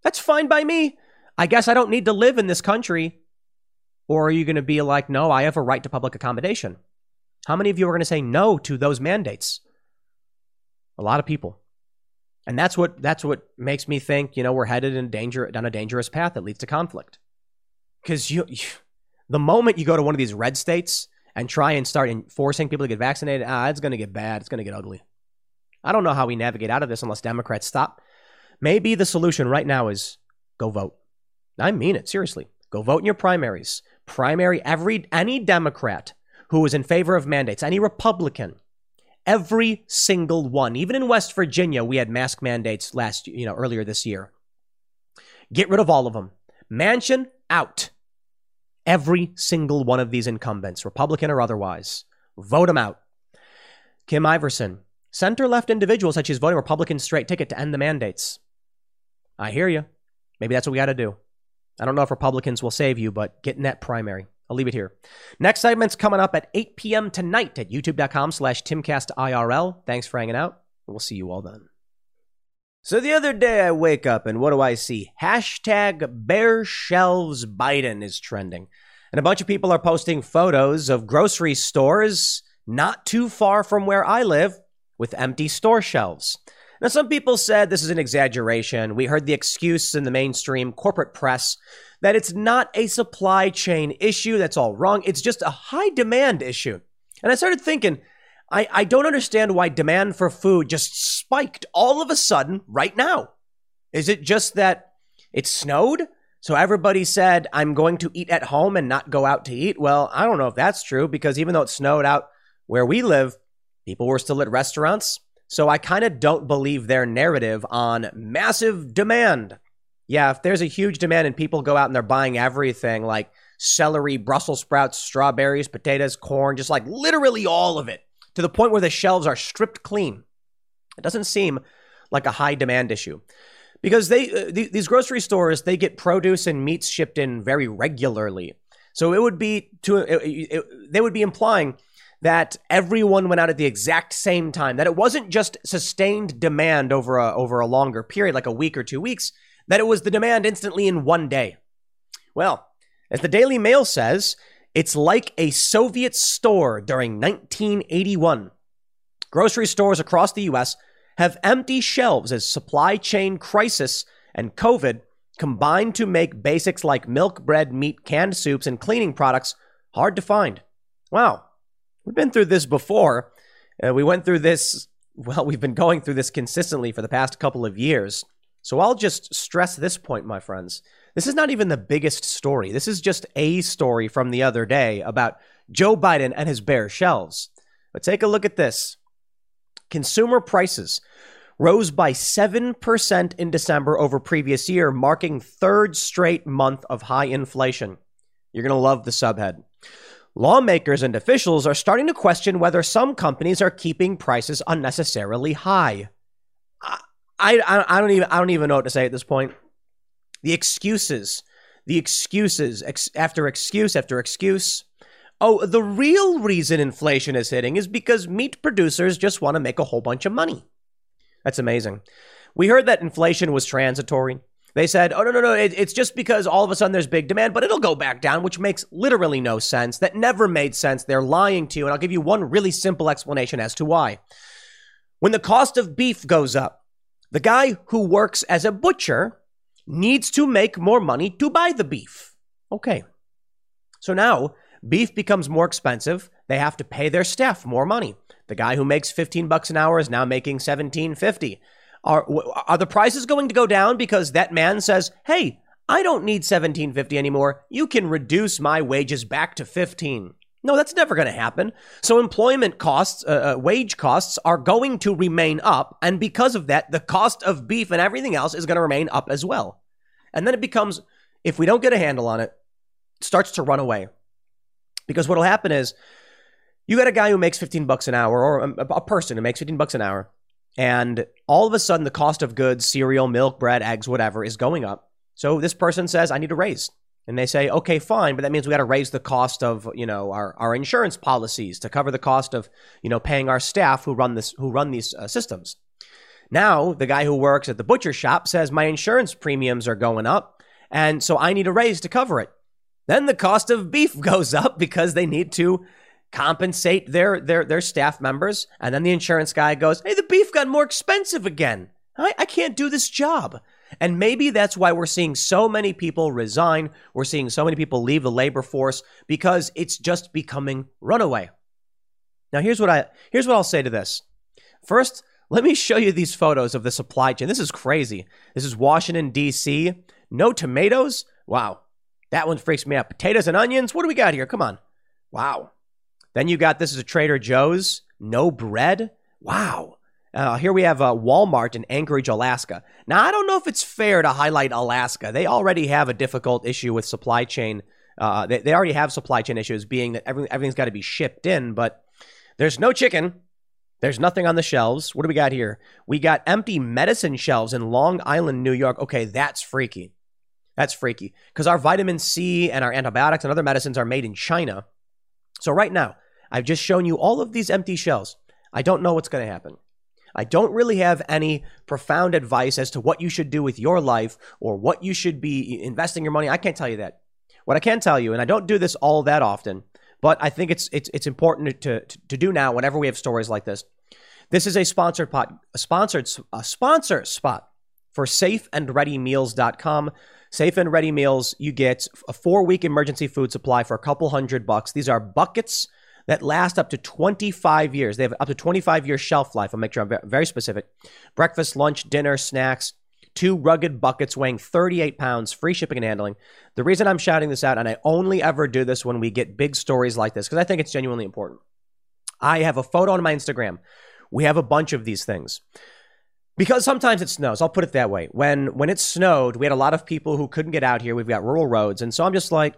S1: that's fine by me. I guess I don't need to live in this country. Or are you going to be like, no, I have a right to public accommodation? How many of you are going to say no to those mandates? A lot of people. And that's what that's what makes me think, you know, we're headed in danger down a dangerous path that leads to conflict. Because you, you, the moment you go to one of these red states and try and start forcing people to get vaccinated, ah, it's going to get bad. It's going to get ugly. I don't know how we navigate out of this unless Democrats stop. Maybe the solution right now is go vote. I mean it seriously. Go vote in your primaries. Primary every any Democrat who is in favor of mandates, any Republican Every single one. Even in West Virginia, we had mask mandates last, you know, earlier this year. Get rid of all of them. Manchin out. Every single one of these incumbents, Republican or otherwise. Vote them out. Kim Iversen, Center left individuals such as voting Republican straight ticket to end the mandates. I hear you. Maybe that's what we got to do. I don't know if Republicans will save you, but get in that primary. I'll leave it here. Next segment's coming up at 8 p.m. tonight at youtube.com slash timcastirl. Thanks for hanging out. We'll see you all then. So the other day I wake up and what do I see? Hashtag bare shelves Biden is trending. And a bunch of people are posting photos of grocery stores not too far from where I live with empty store shelves. Now, some people said this is an exaggeration. We heard the excuse in the mainstream corporate press that it's not a supply chain issue. That's all wrong. It's just a high demand issue. And I started thinking, I, I don't understand why demand for food just spiked all of a sudden right now. Is it just that it snowed? So everybody said, I'm going to eat at home and not go out to eat. Well, I don't know if that's true because even though it snowed out where we live, people were still at restaurants. So I kind of don't believe their narrative on massive demand yeah, if there's a huge demand and people go out and they're buying everything like celery, Brussels sprouts, strawberries, potatoes, corn, just like literally all of it to the point where the shelves are stripped clean, it doesn't seem like a high demand issue. Because they uh, th- these grocery stores, they get produce and meats shipped in very regularly. So it would be to it, it, they would be implying that everyone went out at the exact same time. That it wasn't just sustained demand over a over a longer period, like a week or two weeks that it was the demand instantly in one day. Well, as the Daily Mail says, it's like a Soviet store during 1981. Grocery stores across the US have empty shelves as supply chain crisis and COVID combined to make basics like milk, bread, meat, canned soups, and cleaning products hard to find. Wow, we've been through this before. Uh, we went through this, well, we've been going through this consistently for the past couple of years. So I'll just stress this point, my friends. This is not even the biggest story. This is just a story from the other day about Joe Biden and his bare shelves. But take a look at this. Consumer prices rose by 7% in December over previous year, marking third straight month of high inflation. You're going to love the subhead. Lawmakers and officials are starting to question whether some companies are keeping prices unnecessarily high. I, I, I don't even I don't even know what to say at this point. The excuses, the excuses ex- after excuse after excuse. Oh, the real reason inflation is hitting is because meat producers just want to make a whole bunch of money. That's amazing. We heard that inflation was transitory. They said, oh, no, no, no, it, it's just because all of a sudden there's big demand, but it'll go back down, which makes literally no sense. That never made sense. They're lying to you. And I'll give you one really simple explanation as to why. When the cost of beef goes up, the guy who works as a butcher needs to make more money to buy the beef. Okay. So now beef becomes more expensive. They have to pay their staff more money. The guy who makes 15 bucks an hour is now making 17.50. Are are the prices going to go down because that man says, "Hey, I don't need 1750 anymore. You can reduce my wages back to 15." No, that's never going to happen. So employment costs, uh, uh, wage costs are going to remain up, and because of that, the cost of beef and everything else is going to remain up as well. And then it becomes if we don't get a handle on it, it starts to run away. Because what'll happen is you got a guy who makes 15 bucks an hour or a, a person who makes 15 bucks an hour and all of a sudden, the cost of goods, cereal, milk, bread, eggs, whatever, is going up. So this person says, I need a raise. And they say, okay, fine, but that means we got to raise the cost of, you know, our, our insurance policies to cover the cost of, you know, paying our staff who run this, who run these uh, systems. Now, the guy who works at the butcher shop says my insurance premiums are going up, and so I need a raise to cover it. Then the cost of beef goes up because they need to compensate their their their staff members, and then the insurance guy goes, "Hey, the beef got more expensive again. I, I can't do this job." And maybe that's why we're seeing so many people resign. We're seeing so many people leave the labor force because it's just becoming runaway. Now, here's what I here's what I'll say to this. First, let me show you these photos of the supply chain. This is crazy. This is Washington D.C. No tomatoes. Wow, that one freaks me out. Potatoes and onions. What do we got here? Come on. Wow. Then you got this is a Trader Joe's, no bread. Wow. Uh, here we have uh, Walmart in Anchorage, Alaska. Now, I don't know if it's fair to highlight Alaska. They already have a difficult issue with supply chain. Uh, they, they already have supply chain issues, being that everything, everything's got to be shipped in, but there's no chicken. There's nothing on the shelves. What do we got here? We got empty medicine shelves in Long Island, New York. Okay, that's freaky. That's freaky because our vitamin C and our antibiotics and other medicines are made in China. So, right now, I've just shown you all of these empty shells. I don't know what's going to happen. I don't really have any profound advice as to what you should do with your life or what you should be investing your money. I can't tell you that. What I can tell you, and I don't do this all that often, but I think it's it's it's important to to, to do now whenever we have stories like this. This is a sponsored pot, a sponsored a sponsor spot for safeandreadymeals.com. Safe and Ready Meals, you get a four week emergency food supply for a couple hundred bucks. These are buckets that last up to 25 years. They have up to 25 year shelf life. I'll make sure I'm very specific. Breakfast, lunch, dinner, snacks, two rugged buckets weighing 38 pounds, free shipping and handling. The reason I'm shouting this out, and I only ever do this when we get big stories like this, because I think it's genuinely important. I have a photo on my Instagram. We have a bunch of these things. Because sometimes it snows. I'll put it that way. When when it snowed, we had a lot of people who couldn't get out here. We've got rural roads. And so I'm just like,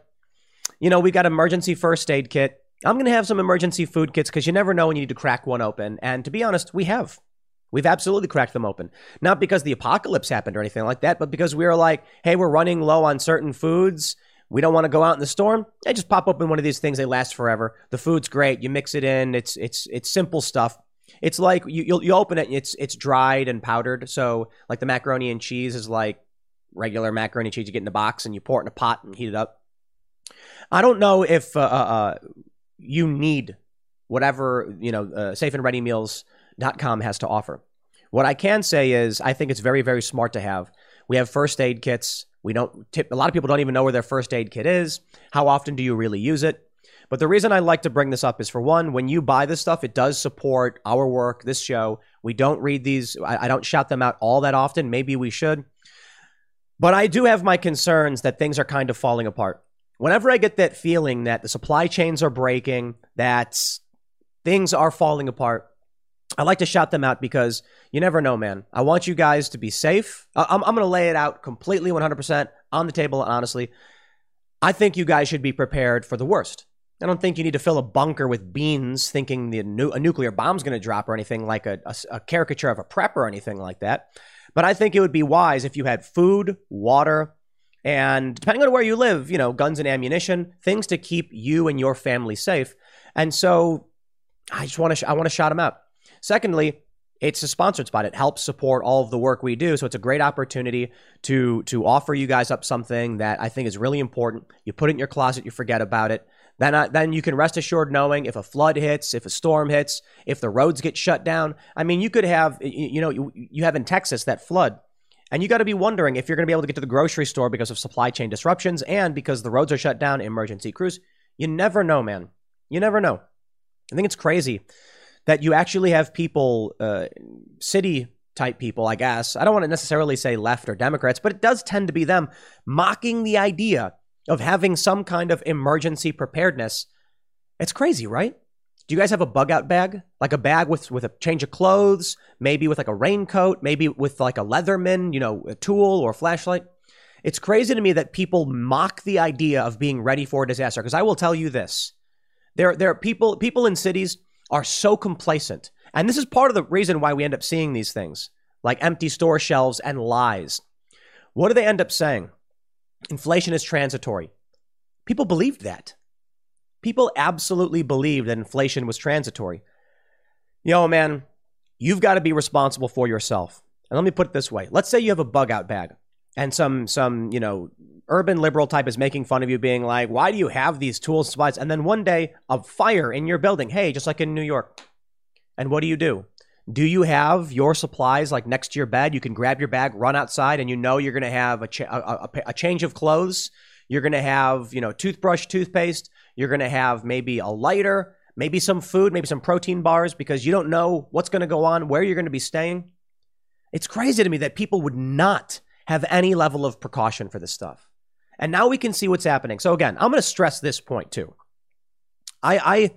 S1: you know, we got emergency first aid kit. I'm going to have some emergency food kits because you never know when you need to crack one open. And to be honest, we have. We've absolutely cracked them open. Not because the apocalypse happened or anything like that, but because we were like, hey, we're running low on certain foods. We don't want to go out in the storm. I just pop open one of these things. They last forever. The food's great. You mix it in. It's it's it's simple stuff. It's like you you'll, you open it. it's it's dried and powdered. So like the macaroni and cheese is like regular macaroni and cheese. You get in the box and you pour it in a pot and heat it up. I don't know if uh, uh, uh you need whatever, you know, uh, safeandreadymeals.com has to offer. What I can say is I think it's very, very smart to have. We have first aid kits. We don't tip, a lot of people don't even know where their first aid kit is. How often do you really use it? But the reason I like to bring this up is for one, when you buy this stuff, it does support our work, this show. We don't read these, I, I don't shout them out all that often. Maybe we should. But I do have my concerns that things are kind of falling apart whenever I get that feeling that the supply chains are breaking, that things are falling apart, I like to shout them out because you never know, man. I want you guys to be safe. I'm, I'm going to lay it out completely 100% on the table, honestly. I think you guys should be prepared for the worst. I don't think you need to fill a bunker with beans thinking the nu- a nuclear bomb's going to drop or anything like a, a, a caricature of a prep or anything like that. But I think it would be wise if you had food, water, and depending on where you live, you know, guns and ammunition, things to keep you and your family safe. And so I just want to sh- I want to shout them out. Secondly, it's a sponsored spot. It helps support all of the work we do. So it's a great opportunity to to offer you guys up something that I think is really important. You put it in your closet, you forget about it. Then, uh, then you can rest assured knowing if a flood hits, if a storm hits, if the roads get shut down. I mean, you could have, you know, you, you have in Texas that flood. And you got to be wondering if you're going to be able to get to the grocery store because of supply chain disruptions and because the roads are shut down, emergency crews. You never know, man. You never know. I think it's crazy that you actually have people, uh, city type people, I guess. I don't want to necessarily say left or Democrats, but it does tend to be them mocking the idea of having some kind of emergency preparedness. It's crazy, right? Do you guys have a bug out bag? Like a bag with, with a change of clothes, maybe with like a raincoat, maybe with like a Leatherman, you know, a tool or a flashlight? It's crazy to me that people mock the idea of being ready for a disaster. Because I will tell you this. There, there are people, people in cities are so complacent. And this is part of the reason why we end up seeing these things like empty store shelves and lies. What do they end up saying? Inflation is transitory. People believed that. People absolutely believed that inflation was transitory. Yo, man, you've got to be responsible for yourself. And let me put it this way. Let's say you have a bug out bag and some some, you know, urban liberal type is making fun of you being like, "Why do you have these tools supplies?" And then one day, a fire in your building. Hey, just like in New York. And what do you do? Do you have your supplies like next to your bed? You can grab your bag, run outside, and you know you're going to have a, cha- a, a, a, change of clothes. You're going to have, you know, toothbrush, toothpaste. You're going to have maybe a lighter, maybe some food, maybe some protein bars because you don't know what's going to go on, where you're going to be staying. It's crazy to me that people would not have any level of precaution for this stuff. And now we can see what's happening. So again, I'm going to stress this point too. I, I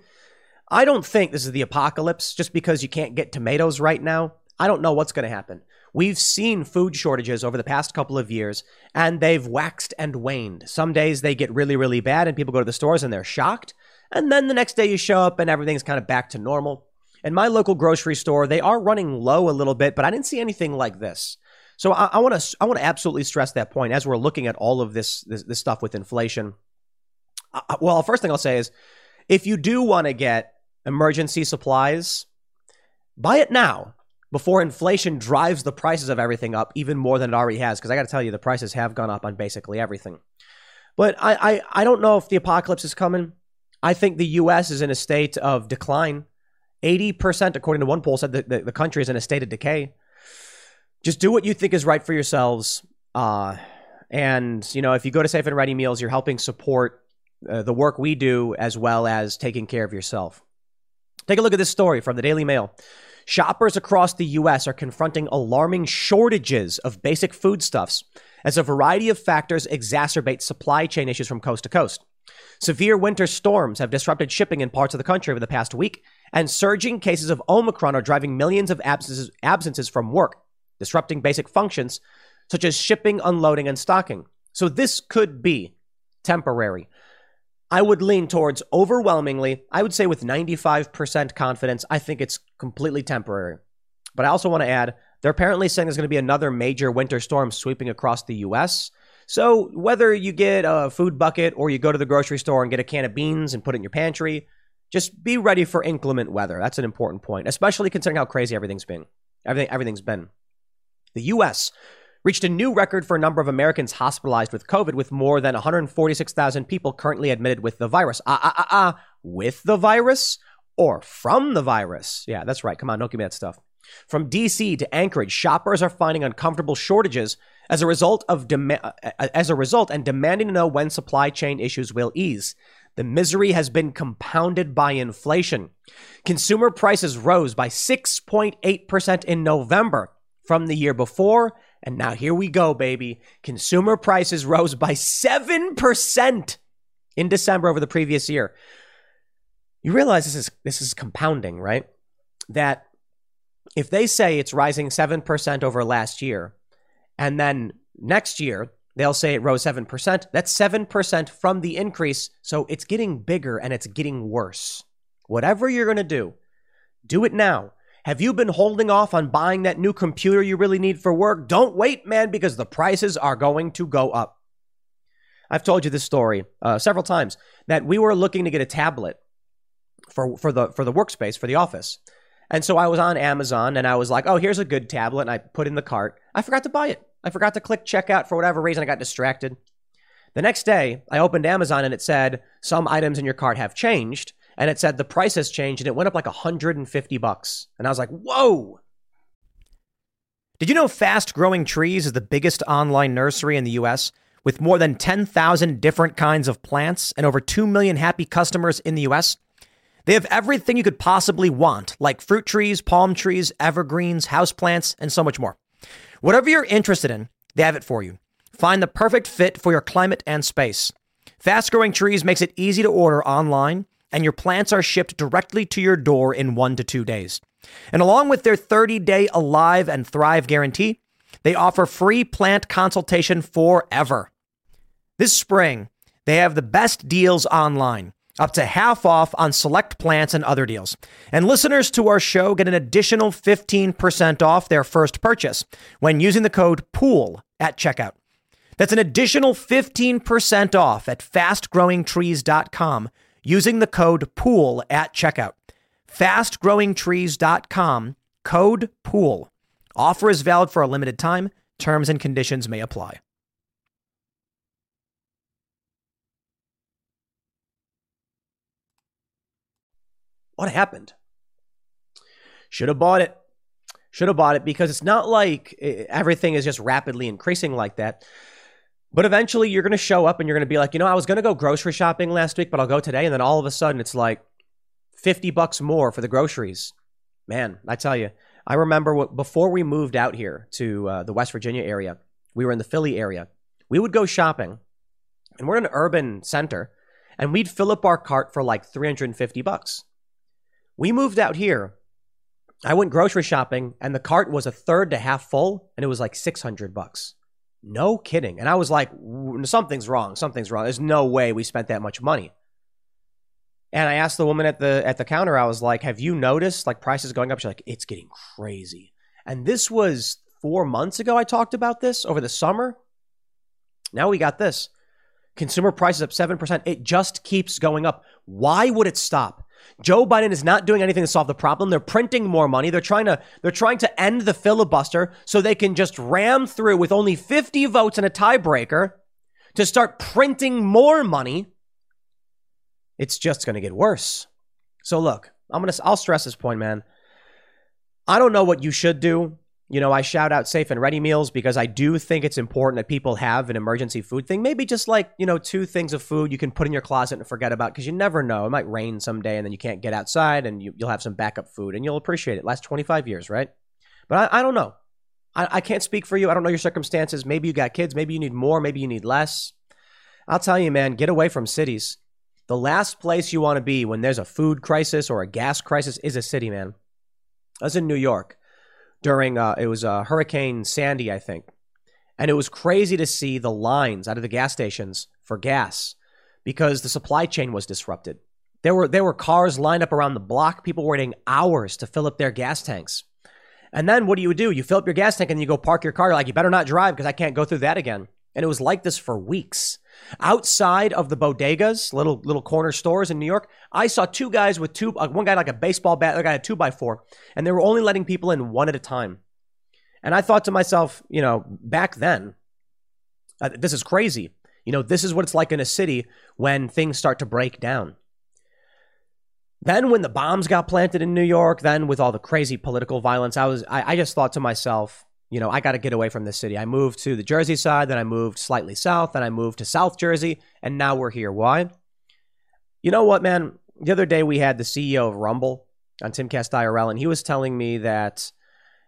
S1: I don't think this is the apocalypse just because you can't get tomatoes right now. I don't know what's going to happen. We've seen food shortages over the past couple of years, and they've waxed and waned. Some days they get really, really bad, and people go to the stores and they're shocked. And then the next day you show up and everything's kind of back to normal. In my local grocery store, they are running low a little bit, but I didn't see anything like this. So I want to I want to absolutely stress that point as we're looking at all of this this, this stuff with inflation. Uh, well, first thing I'll say is, if you do want to get emergency supplies, buy it now before inflation drives the prices of everything up even more than it already has. Because I got to tell you, the prices have gone up on basically everything. But I, I, I don't know if the apocalypse is coming. I think the U.S. is in a state of decline. 80%, according to one poll, said that the, the country is in a state of decay. Just do what you think is right for yourselves. Uh, and, you know, if you go to Safe and Ready Meals, you're helping support uh, the work we do as well as taking care of yourself. Take a look at this story from the Daily Mail. Shoppers across the U.S. are confronting alarming shortages of basic foodstuffs as a variety of factors exacerbate supply chain issues from coast to coast. Severe winter storms have disrupted shipping in parts of the country over the past week, and surging cases of Omicron are driving millions of absences, absences from work, disrupting basic functions such as shipping, unloading, and stocking. So this could be temporary. I would lean towards overwhelmingly, I would say with 95% confidence, I think it's completely temporary. But I also want to add, they're apparently saying there's going to be another major winter storm sweeping across the US. So whether you get a food bucket or you go to the grocery store and get a can of beans and put it in your pantry, just be ready for inclement weather. That's an important point, especially considering how crazy everything's been. Everything everything's been. The US reached a new record for a number of Americans hospitalized with COVID, with more than 146,000 people currently admitted with the virus. Ah, ah, ah, ah, with the virus or from the virus? Yeah, that's right. Come on, don't give me that stuff. From DC to Anchorage, shoppers are finding uncomfortable shortages as a result of dem- uh, as a result and demanding to know when supply chain issues will ease. The misery has been compounded by inflation. Consumer prices rose by 6.8% in November from the year before and now here we go, baby. Consumer prices rose by 7% in December over the previous year. You realize this is this is compounding, right? That if they say it's rising 7% over last year, and then next year they'll say it rose 7%, that's 7% from the increase. So it's getting bigger and it's getting worse. Whatever you're going to do, do it now. Have you been holding off on buying that new computer you really need for work? Don't wait, man, because the prices are going to go up. I've told you this story uh, several times that we were looking to get a tablet for, for the for the workspace for the office. And so I was on Amazon and I was like, oh, here's a good tablet. And I put in the cart. I forgot to buy it. I forgot to click checkout for whatever reason. I got distracted. The next day, I opened Amazon and it said some items in your cart have changed. And it said the price has changed and it went up like 150 bucks. And I was like, whoa. Did you know Fast Growing Trees is the biggest online nursery in the US with more than 10,000 different kinds of plants and over 2 million happy customers in the US? They have everything you could possibly want, like fruit trees, palm trees, evergreens, houseplants, and so much more. Whatever you're interested in, they have it for you. Find the perfect fit for your climate and space. Fast Growing Trees makes it easy to order online, and your plants are shipped directly to your door in one to two days. And along with their 30 day Alive and Thrive guarantee, they offer free plant consultation forever. This spring, they have the best deals online up to half off on select plants and other deals. And listeners to our show get an additional 15% off their first purchase when using the code POOL at checkout. That's an additional 15% off at fastgrowingtrees.com using the code POOL at checkout. Fastgrowingtrees.com, code POOL. Offer is valid for a limited time. Terms and conditions may apply. What happened? Should have bought it. Should have bought it because it's not like eh, everything is just rapidly increasing like that. But eventually you're going to show up and you're going to be like, you know, I was going to go grocery shopping last week, but I'll go today. And then all of a sudden it's like 50 bucks more for the groceries. Man, I tell you, I remember what, before we moved out here to uh, the West Virginia area, we were in the Philly area. We would go shopping and we're in an urban center and we'd fill up our cart for like 350 bucks. We moved out here. I went grocery shopping and the cart was a third to half full and it was like 600 bucks. No kidding. And I was like, something's wrong. Something's wrong. There's no way we spent that much money. And I asked the woman at the at the counter, I was like, "Have you noticed like prices going up?" She's like, "It's getting crazy." And this was 4 months ago I talked about this over the summer. Now we got this. Consumer prices up 7%. It just keeps going up. Why would it stop? Joe Biden is not doing anything to solve the problem. They're printing more money. They're trying to they're trying to end the filibuster so they can just ram through with only 50 votes and a tiebreaker to start printing more money. It's just going to get worse. So look, I'm going to I'll stress this point, man. I don't know what you should do. You know, I shout out safe and ready meals because I do think it's important that people have an emergency food thing. Maybe just like, you know, two things of food you can put in your closet and forget about because you never know. It might rain someday and then you can't get outside and you, will have some backup food and you'll appreciate it. Last 25 years, right? But I, I don't know. I, I can't speak for you. I don't know your circumstances. Maybe you got kids. Maybe you need more. Maybe you need less. I'll tell you, man, get away from cities. The last place you want to be when there's a food crisis or a gas crisis is a city, man. I was in New York during uh, it was uh, Hurricane Sandy, I think, and it was crazy to see the lines out of the gas stations for gas because the supply chain was disrupted. There were there were cars lined up around the block, people waiting hours to fill up their gas tanks. And then what do you do? You fill up your gas tank and you go park your car. You're like, you better not drive because I can't go through that again. And it was like this for weeks. Outside of the bodegas, little little corner stores in New York, I saw two guys with two. Uh, one guy like a baseball bat, the guy had two by four, and they were only letting people in one at a time. And I thought to myself, you know, back then, uh, this is crazy. You know, this is what it's like in a city when things start to break down. Then, when the bombs got planted in New York, then with all the crazy political violence, I was, I, I just thought to myself, you know, I got to get away from this city. I moved to the Jersey side, then I moved slightly south, then I moved to South Jersey, and now we're here. Why? You know what, man? The other day we had the CEO of Rumble on Timcast IRL, and he was telling me that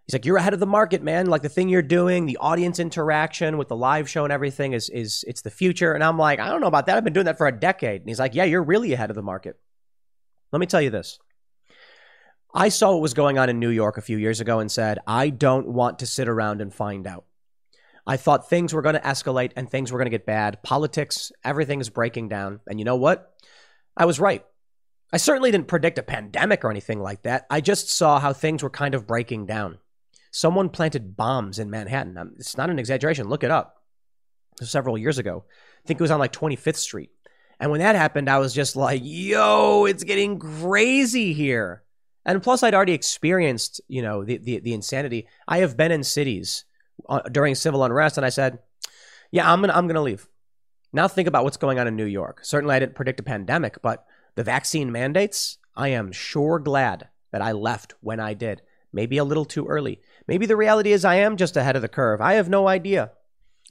S1: he's like, "You're ahead of the market, man. Like the thing you're doing, the audience interaction with the live show and everything is is it's the future." And I'm like, "I don't know about that. I've been doing that for a decade." And he's like, "Yeah, you're really ahead of the market." Let me tell you this. I saw what was going on in New York a few years ago and said, I don't want to sit around and find out. I thought things were going to escalate and things were going to get bad. Politics, everything is breaking down. And you know what? I was right. I certainly didn't predict a pandemic or anything like that. I just saw how things were kind of breaking down. Someone planted bombs in Manhattan. Um, it's not an exaggeration. Look it up. Several years ago. I think it was on like 25th Street. And when that happened, I was just like, yo, it's getting crazy here. And plus, I'd already experienced, you know, the, the, the insanity. I have been in cities uh, during civil unrest, and I said, yeah, I'm gonna I'm gonna leave. Now think about what's going on in New York. Certainly, I didn't predict a pandemic, but the vaccine mandates. I am sure glad that I left when I did. Maybe a little too early. Maybe the reality is I am just ahead of the curve. I have no idea.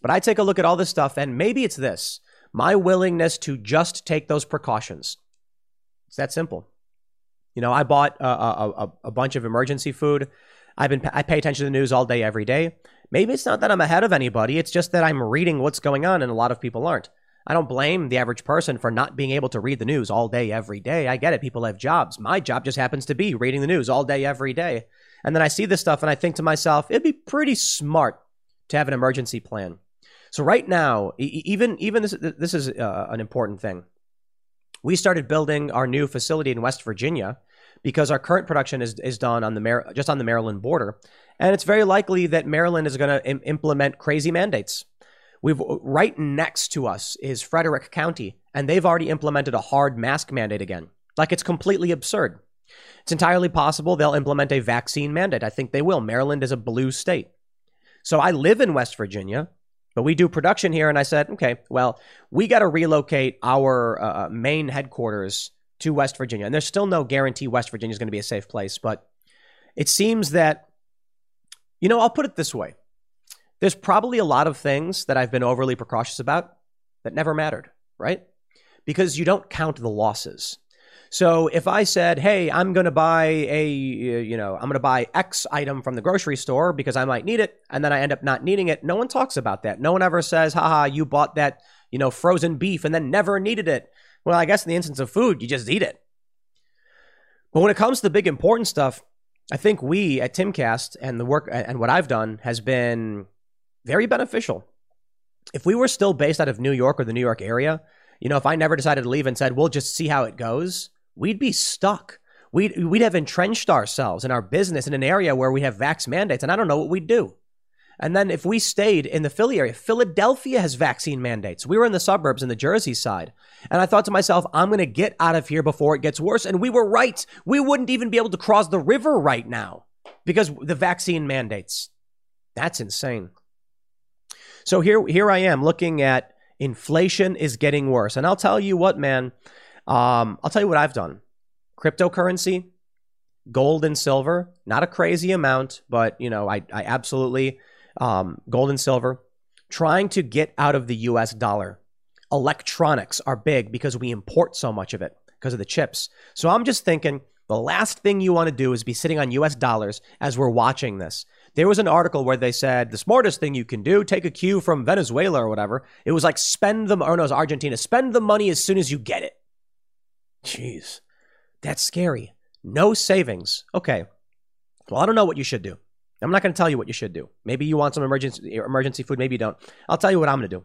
S1: But I take a look at all this stuff, and maybe it's this my willingness to just take those precautions. It's that simple. You know, I bought a, a, a, bunch of emergency food. I've been I pay attention to the news all day, every day. Maybe it's not that I'm ahead of anybody. It's just that I'm reading what's going on, and a lot of people aren't. I don't blame the average person for not being able to read the news all day, every day. I get it. People have jobs. My job just happens to be reading the news all day, every day. And then I see this stuff and I think to myself, it'd be pretty smart to have an emergency plan. So right now, even even this this is uh, an important thing. We started building our new facility in West Virginia because our current production is is done on the Mar- just on the Maryland border, and it's very likely that Maryland is going to Im- implement crazy mandates. We've right next to us is Frederick County, and they've already implemented a hard mask mandate again. Like it's completely absurd. It's entirely possible they'll implement a vaccine mandate. I think they will. Maryland is a blue state. So I live in West Virginia, but we do production here. And I said, okay, well, we got to relocate our uh, uh, main headquarters to West Virginia. And there's still no guarantee West Virginia is going to be a safe place. But it seems that, you know, I'll put it this way there's probably a lot of things that I've been overly precautious about that never mattered, right? Because you don't count the losses. So if I said, "Hey, I'm going to buy a you know, I'm going to buy X item from the grocery store because I might need it," and then I end up not needing it, no one talks about that. No one ever says, "Haha, you bought that, you know, frozen beef and then never needed it." Well, I guess in the instance of food, you just eat it. But when it comes to the big important stuff, I think we at Timcast and the work and what I've done has been very beneficial. If we were still based out of New York or the New York area, you know, if I never decided to leave and said, we'll just see how it goes, we'd be stuck. We'd, we'd have entrenched ourselves in our business in an area where we have vax mandates, and I don't know what we'd do. And then if we stayed in the Philly area, Philadelphia has vaccine mandates. We were in the suburbs in the Jersey side. And I thought to myself, I'm going to get out of here before it gets worse. And we were right. We wouldn't even be able to cross the river right now because the vaccine mandates. That's insane. So here, here I am looking at inflation is getting worse. And I'll tell you what, man, um, I'll tell you what I've done. Cryptocurrency, gold and silver, not a crazy amount, but you know, I, I absolutely um, gold and silver, trying to get out of the US dollar. Electronics are big because we import so much of it because of the chips. So I'm just thinking the last thing you want to do is be sitting on US dollars as we're watching this. There was an article where they said the smartest thing you can do, take a cue from Venezuela or whatever. It was like spend the or no, it Argentina. Spend the money as soon as you get it. Jeez, that's scary. No savings. Okay. Well, I don't know what you should do. I'm not going to tell you what you should do. Maybe you want some emergency emergency food. Maybe you don't. I'll tell you what I'm going to do.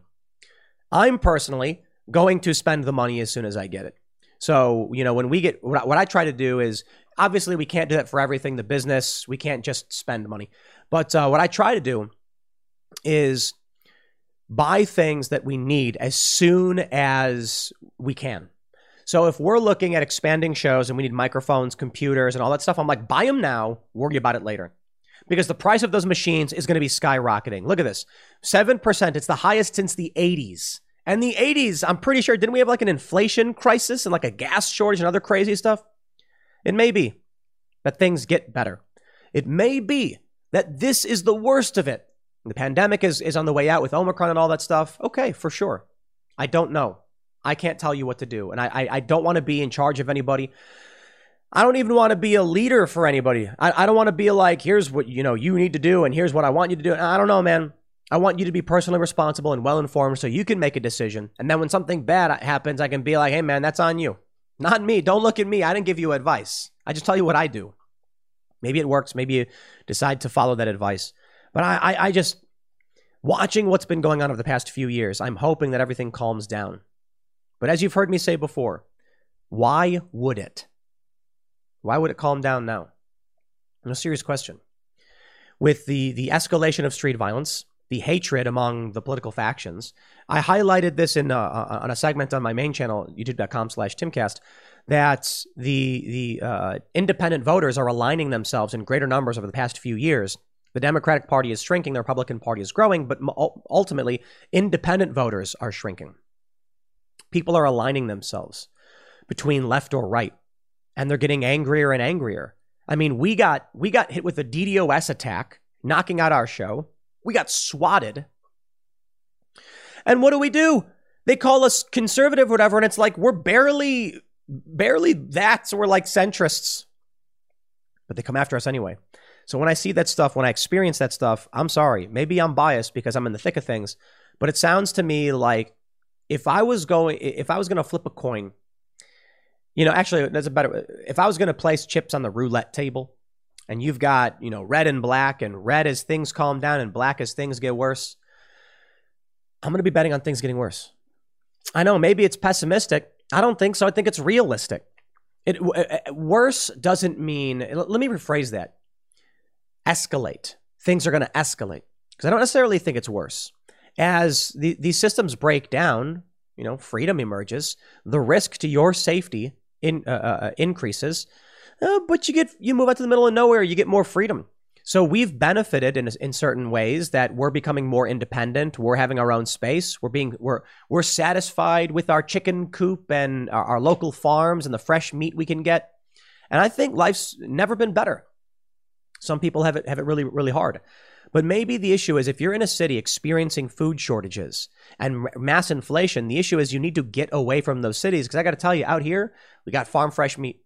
S1: I'm personally going to spend the money as soon as I get it. So, you know, when we get what I try to do is obviously we can't do that for everything. The business, we can't just spend money. But uh, what I try to do is buy things that we need as soon as we can. So if we're looking at expanding shows and we need microphones, computers, and all that stuff, I'm like, buy them now, worry about it later. Because the price of those machines is going to be skyrocketing. Look at this 7%. It's the highest since the 80s. And the 80s, I'm pretty sure, didn't we have like an inflation crisis and like a gas shortage and other crazy stuff? It may be that things get better. It may be that this is the worst of it. The pandemic is, is on the way out with Omicron and all that stuff. Okay, for sure. I don't know. I can't tell you what to do. And I, I, I don't want to be in charge of anybody. I don't even want to be a leader for anybody. I, I don't want to be like, here's what you know you need to do, and here's what I want you to do. I don't know, man. I want you to be personally responsible and well informed so you can make a decision. And then when something bad happens, I can be like, hey, man, that's on you. Not me. Don't look at me. I didn't give you advice. I just tell you what I do. Maybe it works. Maybe you decide to follow that advice. But I, I, I just, watching what's been going on over the past few years, I'm hoping that everything calms down. But as you've heard me say before, why would it? Why would it calm down now? No serious question. With the, the escalation of street violence, the hatred among the political factions, I highlighted this in uh, uh on a segment on my main channel, youtube.com slash timcast, that the, the uh, independent voters are aligning themselves in greater numbers over the past few years. The Democratic Party is shrinking, the Republican Party is growing, but ultimately, independent voters are shrinking. People are aligning themselves between left or right, and they're getting angrier and angrier. I mean, we got we got hit with a DDoS attack, knocking out our show. We got swatted. And what do we do? They call us conservative, whatever, and it's like we're barely, barely that. So we're like centrists. But they come after us anyway. So when I see that stuff, when I experience that stuff, I'm sorry. Maybe I'm biased because I'm in the thick of things, but it sounds to me like if I was going, if I was going to flip a coin you know, actually, that's a better. If I was going to place chips on the roulette table, and you've got you know red and black, and red as things calm down, and black as things get worse, I'm going to be betting on things getting worse. I know maybe it's pessimistic. I don't think so. I think it's realistic. It worse doesn't mean. Let me rephrase that. Escalate. Things are going to escalate because I don't necessarily think it's worse. As the, these systems break down, you know, freedom emerges. The risk to your safety in, uh, uh, uh, increases, uh, but you get you move out to the middle of nowhere, you get more freedom. So we've benefited in in certain ways that we're becoming more independent. We're having our own space. We're being we're we're satisfied with our chicken coop and our, our local farms and the fresh meat we can get. And I think life's never been better. Some people have it have it really really hard. But maybe the issue is if you're in a city experiencing food shortages and mass inflation, the issue is you need to get away from those cities. Because I got to tell you, out here, we got farm fresh meat.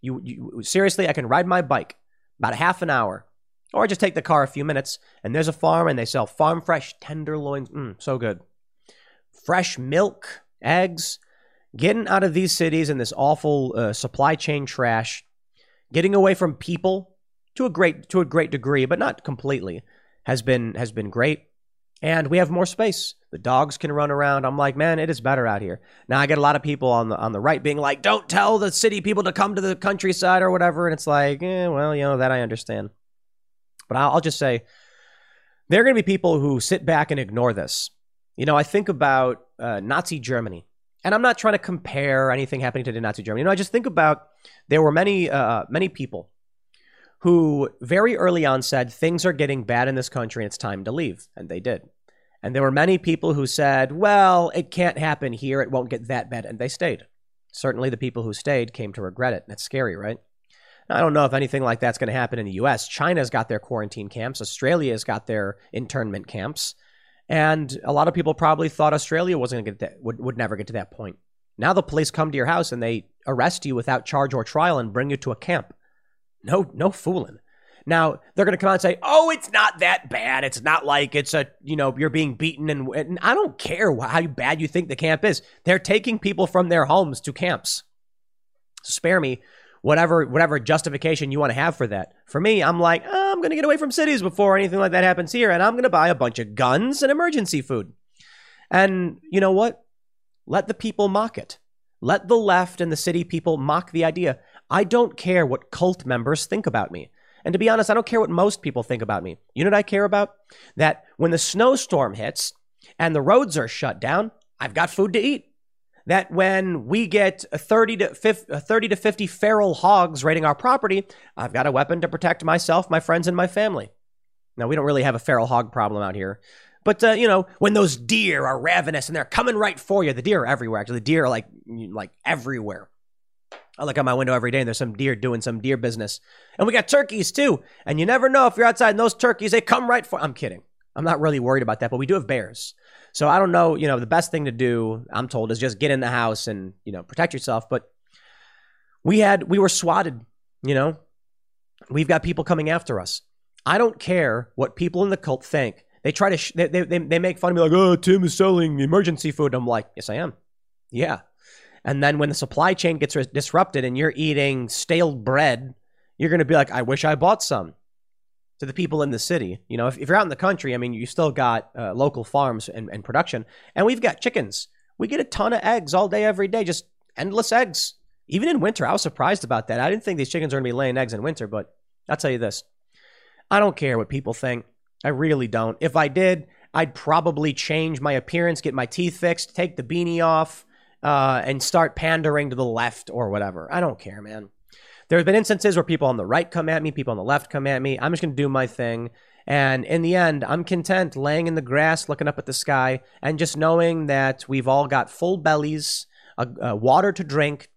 S1: You, you seriously, I can ride my bike about a half an hour, or just take the car a few minutes, and there's a farm, and they sell farm fresh tenderloins. Mm, so good. Fresh milk, eggs. Getting out of these cities and this awful uh, supply chain trash, getting away from people to a great to a great degree, but not completely has been has been great. And we have more space. The dogs can run around. I'm like, man, it is better out here. Now I get a lot of people on the on the right being like, don't tell the city people to come to the countryside or whatever. And it's like, eh, well, you know, that I understand. But I'll, I'll just say there are going to be people who sit back and ignore this. You know, I think about uh, Nazi Germany, and I'm not trying to compare anything happening to Nazi Germany. You know, I just think about there were many uh, many people who very early on said things are getting bad in this country and it's time to leave. And they did. And there were many people who said, well, it can't happen here. It won't get that bad. And they stayed. Certainly the people who stayed came to regret it. That's scary, right? I don't know if anything like that's going to happen in the US. China's got their quarantine camps, Australia's got their internment camps. And a lot of people probably thought Australia wasn't going to get that, would, would never get to that point. Now the police come to your house and they arrest you without charge or trial and bring you to a camp. No, no fooling. Now they're going to come out and say, "Oh, it's not that bad. It's not like it's a you know you're being beaten." And, and I don't care how bad you think the camp is. They're taking people from their homes to camps. Spare me whatever whatever justification you want to have for that. For me, I'm like, oh, I'm going to get away from cities before anything like that happens here, and I'm going to buy a bunch of guns and emergency food. And you know what? Let the people mock it. Let the left and the city people mock the idea. I don't care what cult members think about me. And to be honest, I don't care what most people think about me. You know what I care about? That when the snowstorm hits and the roads are shut down, I've got food to eat. That when we get 30 to 50, 30 to 50 feral hogs raiding our property, I've got a weapon to protect myself, my friends, and my family. Now, we don't really have a feral hog problem out here. But uh, you know, when those deer are ravenous and they're coming right for you, the deer are everywhere. Actually, the deer are like like everywhere. I look out my window every day and there's some deer doing some deer business. And we got turkeys too. And you never know if you're outside and those turkeys, they come right for I'm kidding. I'm not really worried about that, but we do have bears. So I don't know, you know, the best thing to do, I'm told, is just get in the house and, you know, protect yourself. But we had we were swatted, you know. We've got people coming after us. I don't care what people in the cult think. They try to sh- they, they they make fun of me like, "Oh, Tim is selling emergency food." I'm like, "Yes, I am." Yeah. And then when the supply chain gets disrupted and you're eating stale bread, you're going to be like, I wish I bought some to the people in the city. You know, if, if you're out in the country, I mean, you still got uh, local farms and, and production, and we've got chickens. We get a ton of eggs all day, every day, just endless eggs. Even in winter, I was surprised about that. I didn't think these chickens are going to be laying eggs in winter, but I'll tell you this I don't care what people think. I really don't. If I did, I'd probably change my appearance, get my teeth fixed, take the beanie off, uh, and start pandering to the left or whatever. I don't care, man. There have been instances where people on the right come at me, people on the left come at me. I'm just going to do my thing. And in the end, I'm content laying in the grass, looking up at the sky, and just knowing that we've all got full bellies, water to drink,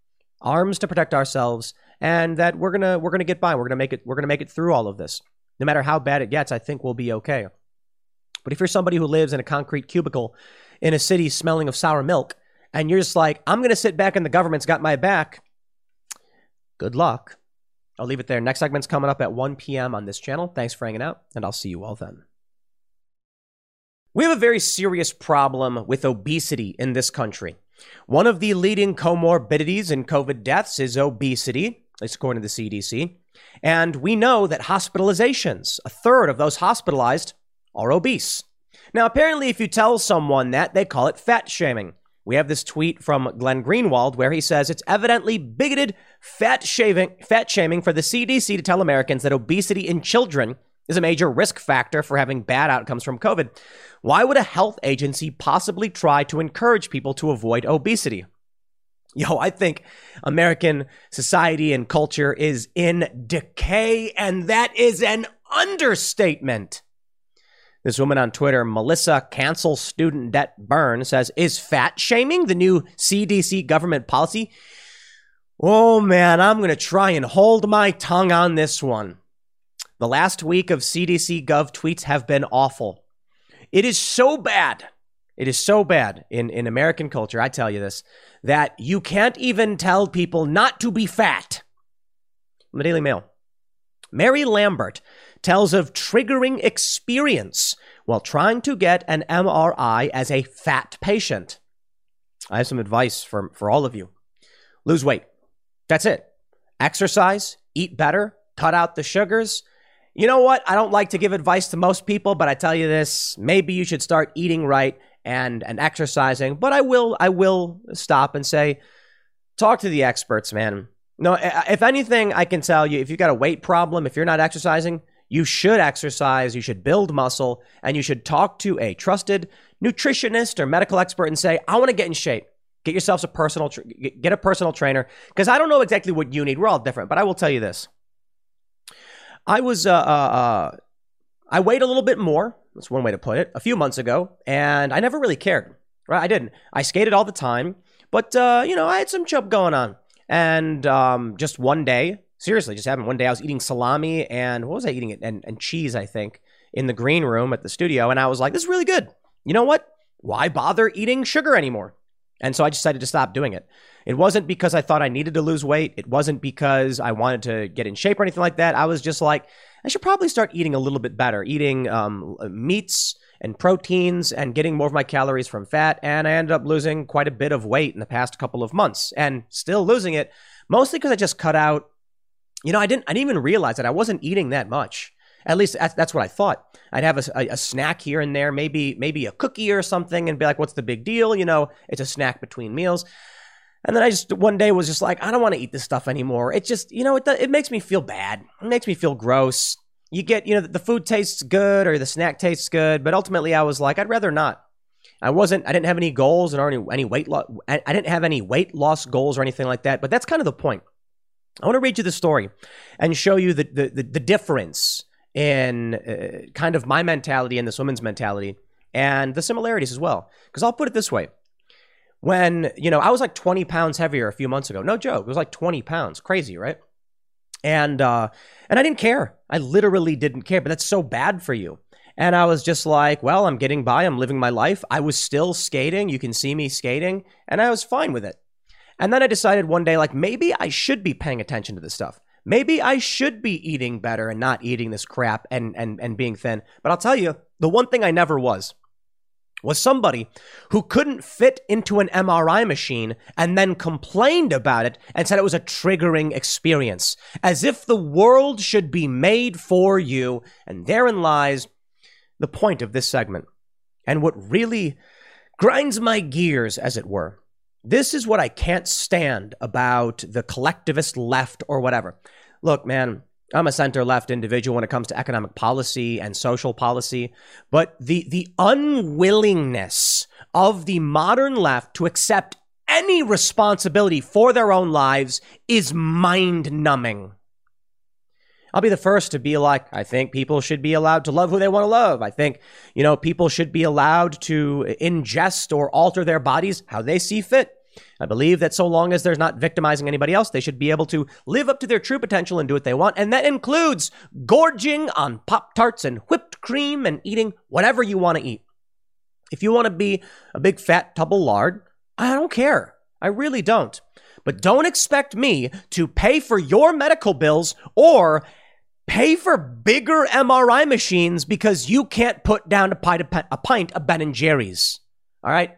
S1: arms to protect ourselves, and that we're gonna we're gonna get by. We're gonna make it. We're gonna make it through all of this. No matter how bad it gets, I think we'll be okay. But if you're somebody who lives in a concrete cubicle in a city smelling of sour milk, and you're just like, I'm gonna sit back and the government's got my back, good luck. I'll leave it there. Next segment's coming up at 1 p.m. on this channel. Thanks for hanging out, and I'll see you all then. We have a very serious problem with obesity in this country. One of the leading comorbidities in COVID deaths is obesity, according to the CDC. And we know that hospitalizations, a third of those hospitalized, are obese. Now, apparently, if you tell someone that, they call it fat shaming. We have this tweet from Glenn Greenwald where he says it's evidently bigoted fat shaving, fat shaming for the CDC to tell Americans that obesity in children is a major risk factor for having bad outcomes from COVID. Why would a health agency possibly try to encourage people to avoid obesity? Yo, I think American society and culture is in decay, and that is an understatement. This woman on Twitter, Melissa Cancel Student Debt Burn, says, Is fat shaming the new CDC government policy? Oh man, I'm going to try and hold my tongue on this one. The last week of CDC Gov tweets have been awful. It is so bad. It is so bad in, in American culture, I tell you this, that you can't even tell people not to be fat. the Daily Mail. Mary Lambert tells of triggering experience while trying to get an MRI as a fat patient. I have some advice for, for all of you. Lose weight. That's it. Exercise, eat better, cut out the sugars, you know what? I don't like to give advice to most people, but I tell you this, maybe you should start eating right and and exercising, but I will I will stop and say talk to the experts, man. No, if anything, I can tell you if you've got a weight problem, if you're not exercising, you should exercise, you should build muscle, and you should talk to a trusted nutritionist or medical expert and say, "I want to get in shape." Get yourself a personal get a personal trainer because I don't know exactly what you need. We're all different, but I will tell you this. I was uh, uh, uh, I weighed a little bit more. That's one way to put it. A few months ago, and I never really cared. Right? I didn't. I skated all the time, but uh, you know, I had some chub going on. And um, just one day, seriously, just happened one day. I was eating salami and what was I eating? It and, and cheese, I think, in the green room at the studio, and I was like, "This is really good." You know what? Why bother eating sugar anymore? And so I decided to stop doing it. It wasn't because I thought I needed to lose weight. It wasn't because I wanted to get in shape or anything like that. I was just like, I should probably start eating a little bit better, eating um, meats and proteins and getting more of my calories from fat. And I ended up losing quite a bit of weight in the past couple of months and still losing it, mostly because I just cut out. You know, I didn't, I didn't even realize that I wasn't eating that much. At least that's, what I thought. I'd have a, a, a, snack here and there, maybe maybe a cookie or something, and be like, "What's the big deal?" You know, it's a snack between meals. And then I just one day was just like, I don't want to eat this stuff anymore. It just, you know, it it makes me feel bad. It makes me feel gross. You get, you know, the food tastes good or the snack tastes good, but ultimately I was like, I'd rather not. I wasn't. I didn't have any goals or any any weight loss. I, I didn't have any weight loss goals or anything like that. But that's kind of the point. I want to read you the story and show you the the, the, the difference in uh, kind of my mentality and this woman's mentality and the similarities as well. Because I'll put it this way when, you know, I was like 20 pounds heavier a few months ago. No joke. It was like 20 pounds. Crazy, right? And, uh, and I didn't care. I literally didn't care, but that's so bad for you. And I was just like, well, I'm getting by. I'm living my life. I was still skating. You can see me skating. And I was fine with it. And then I decided one day, like, maybe I should be paying attention to this stuff. Maybe I should be eating better and not eating this crap and, and, and being thin. But I'll tell you, the one thing I never was was somebody who couldn't fit into an MRI machine and then complained about it and said it was a triggering experience, as if the world should be made for you. And therein lies the point of this segment. And what really grinds my gears, as it were. This is what I can't stand about the collectivist left or whatever. Look, man, I'm a center left individual when it comes to economic policy and social policy, but the the unwillingness of the modern left to accept any responsibility for their own lives is mind numbing. I'll be the first to be like, I think people should be allowed to love who they want to love. I think, you know, people should be allowed to ingest or alter their bodies how they see fit. I believe that so long as they're not victimizing anybody else, they should be able to live up to their true potential and do what they want. And that includes gorging on Pop Tarts and whipped cream and eating whatever you want to eat. If you want to be a big fat tub of lard, I don't care. I really don't. But don't expect me to pay for your medical bills or pay for bigger MRI machines because you can't put down a pint of, a pint of Ben and Jerry's. All right?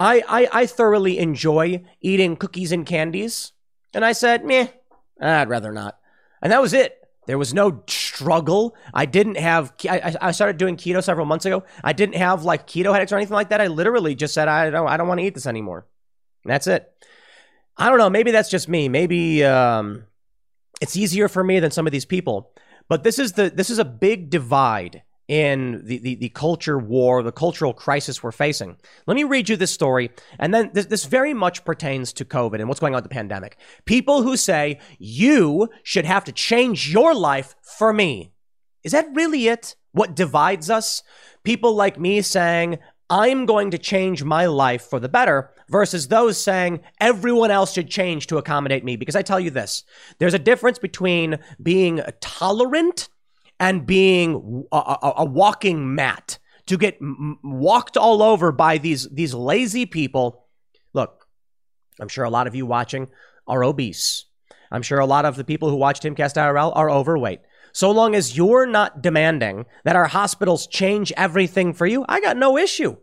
S1: I, I, I thoroughly enjoy eating cookies and candies. And I said, meh, I'd rather not. And that was it. There was no struggle. I didn't have, I, I started doing keto several months ago. I didn't have like keto headaches or anything like that. I literally just said, I don't, I don't want to eat this anymore. And that's it. I don't know. Maybe that's just me. Maybe um, it's easier for me than some of these people. But this is the, this is a big divide in the, the, the, culture war, the cultural crisis we're facing. Let me read you this story. And then this, this very much pertains to COVID and what's going on with the pandemic. People who say, you should have to change your life for me. Is that really it? What divides us? People like me saying, I'm going to change my life for the better versus those saying everyone else should change to accommodate me. Because I tell you this, there's a difference between being tolerant and being a, a, a walking mat to get m- walked all over by these these lazy people. Look, I'm sure a lot of you watching are obese. I'm sure a lot of the people who watch Timcast IRL are overweight. So long as you're not demanding that our hospitals change everything for you, I got no issue.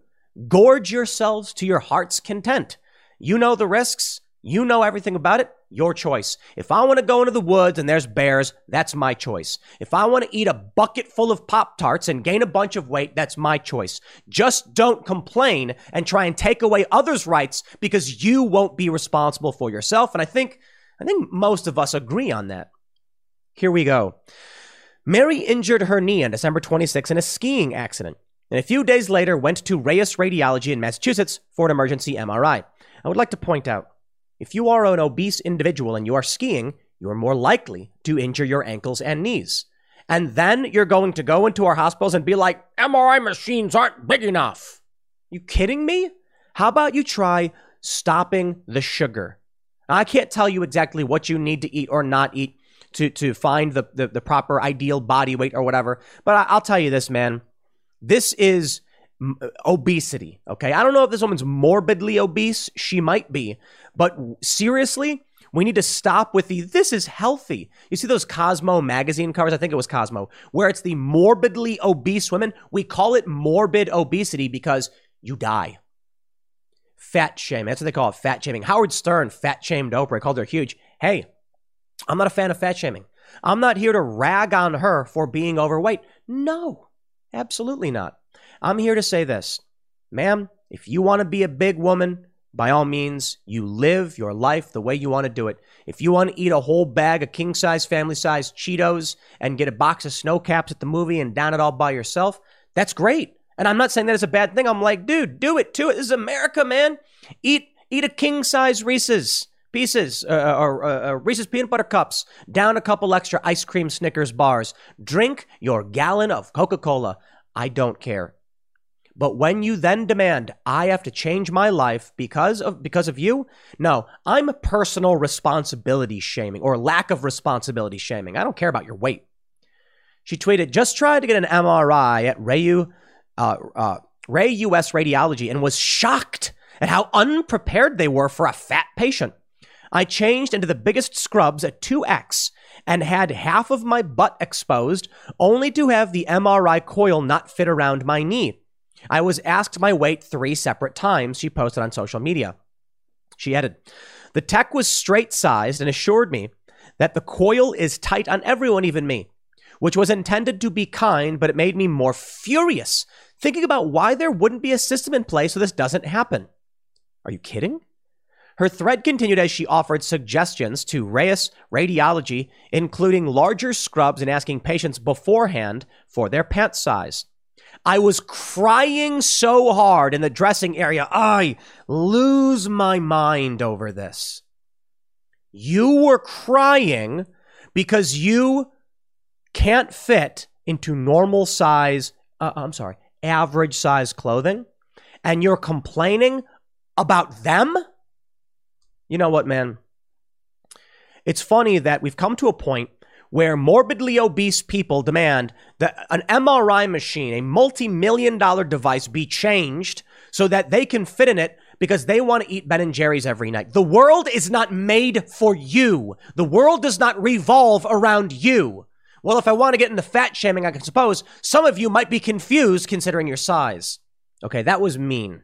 S1: Gorge yourselves to your heart's content. You know the risks. You know everything about it. Your choice. If I want to go into the woods and there's bears, that's my choice. If I want to eat a bucket full of Pop Tarts and gain a bunch of weight, that's my choice. Just don't complain and try and take away others' rights because you won't be responsible for yourself. And I think, I think most of us agree on that. Here we go. Mary injured her knee on December 26 in a skiing accident, and a few days later went to Rayus Radiology in Massachusetts for an emergency MRI. I would like to point out if you are an obese individual and you are skiing, you are more likely to injure your ankles and knees. And then you're going to go into our hospitals and be like, MRI machines aren't big enough. You kidding me? How about you try stopping the sugar? I can't tell you exactly what you need to eat or not eat to, to find the, the, the proper ideal body weight or whatever. But I, I'll tell you this, man. This is obesity. Okay. I don't know if this woman's morbidly obese. She might be. But seriously, we need to stop with the this is healthy. You see those Cosmo magazine covers? I think it was Cosmo, where it's the morbidly obese women. We call it morbid obesity because you die. Fat shame. That's what they call it. Fat shaming. Howard Stern fat shamed Oprah. called her huge. Hey, I'm not a fan of fat shaming. I'm not here to rag on her for being overweight. No, absolutely not. I'm here to say this. Ma'am, if you want to be a big woman, by all means, you live your life the way you want to do it. If you want to eat a whole bag of king size, family size Cheetos and get a box of Sno-Caps at the movie and down it all by yourself, that's great. And I'm not saying that is a bad thing. I'm like, dude, do it, do it. This is America, man. Eat eat a king size Reese's pieces uh, uh, or uh, uh, Reese's peanut butter cups, down a couple extra ice cream Snickers bars, drink your gallon of Coca Cola. I don't care. But when you then demand I have to change my life because of because of you, no, I'm personal responsibility shaming or lack of responsibility shaming. I don't care about your weight. She tweeted, "Just tried to get an MRI at Rayu, uh, uh, Ray US Radiology and was shocked at how unprepared they were for a fat patient. I changed into the biggest scrubs at 2x and had half of my butt exposed, only to have the MRI coil not fit around my knee." I was asked my weight three separate times, she posted on social media. She added, The tech was straight sized and assured me that the coil is tight on everyone, even me, which was intended to be kind, but it made me more furious, thinking about why there wouldn't be a system in place so this doesn't happen. Are you kidding? Her thread continued as she offered suggestions to Rayus Radiology, including larger scrubs and asking patients beforehand for their pant size. I was crying so hard in the dressing area, I lose my mind over this. You were crying because you can't fit into normal size, uh, I'm sorry, average size clothing, and you're complaining about them? You know what, man? It's funny that we've come to a point where morbidly obese people demand that an MRI machine, a multi million dollar device, be changed so that they can fit in it because they want to eat Ben and Jerry's every night. The world is not made for you. The world does not revolve around you. Well, if I want to get into fat shaming, I can suppose some of you might be confused considering your size. Okay, that was mean.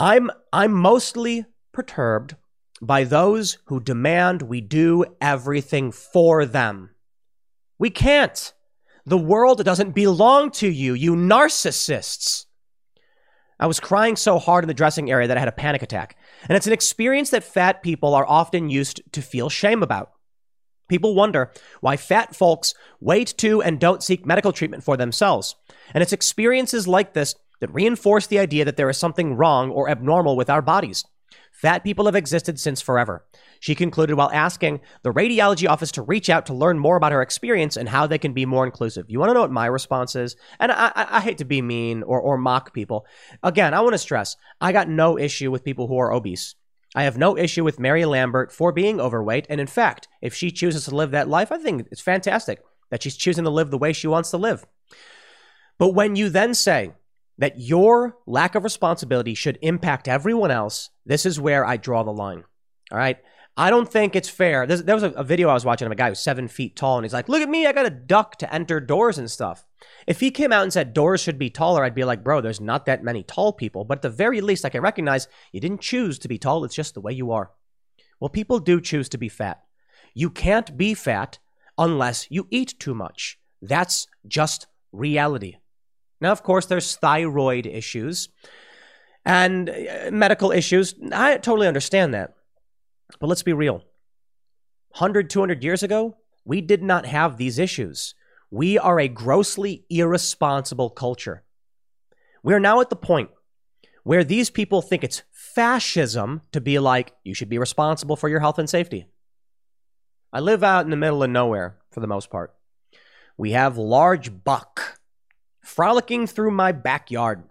S1: I'm I'm mostly perturbed by those who demand we do everything for them. We can't. The world doesn't belong to you, you narcissists. I was crying so hard in the dressing area that I had a panic attack. And it's an experience that fat people are often used to feel shame about. People wonder why fat folks wait to and don't seek medical treatment for themselves. And it's experiences like this that reinforce the idea that there is something wrong or abnormal with our bodies. Fat people have existed since forever. She concluded while asking the radiology office to reach out to learn more about her experience and how they can be more inclusive. You want to know what my response is? And I, I, I hate to be mean or, or mock people. Again, I want to stress I got no issue with people who are obese. I have no issue with Mary Lambert for being overweight. And in fact, if she chooses to live that life, I think it's fantastic that she's choosing to live the way she wants to live. But when you then say, that your lack of responsibility should impact everyone else, this is where I draw the line. All right. I don't think it's fair. There's, there was a, a, video I was watching of a guy who's seven feet tall, and he's like, Look at me, I got a duck to enter doors and stuff. If he came out and said doors should be taller, I'd be like, Bro, there's not that many tall people. But at the very least, I can recognize you didn't choose to be tall, it's just the way you are. Well, people do choose to be fat. You can't be fat unless you eat too much. That's just reality. Now, of course, there's thyroid issues and uh, medical issues. I totally understand that. But let's be real 100, 200 years ago, we did not have these issues. We are a grossly irresponsible culture. We are now at the point where these people think it's fascism to be like, you should be responsible for your health and safety. I live out in the middle of nowhere for the most part. We have large buck frolicking through my backyard.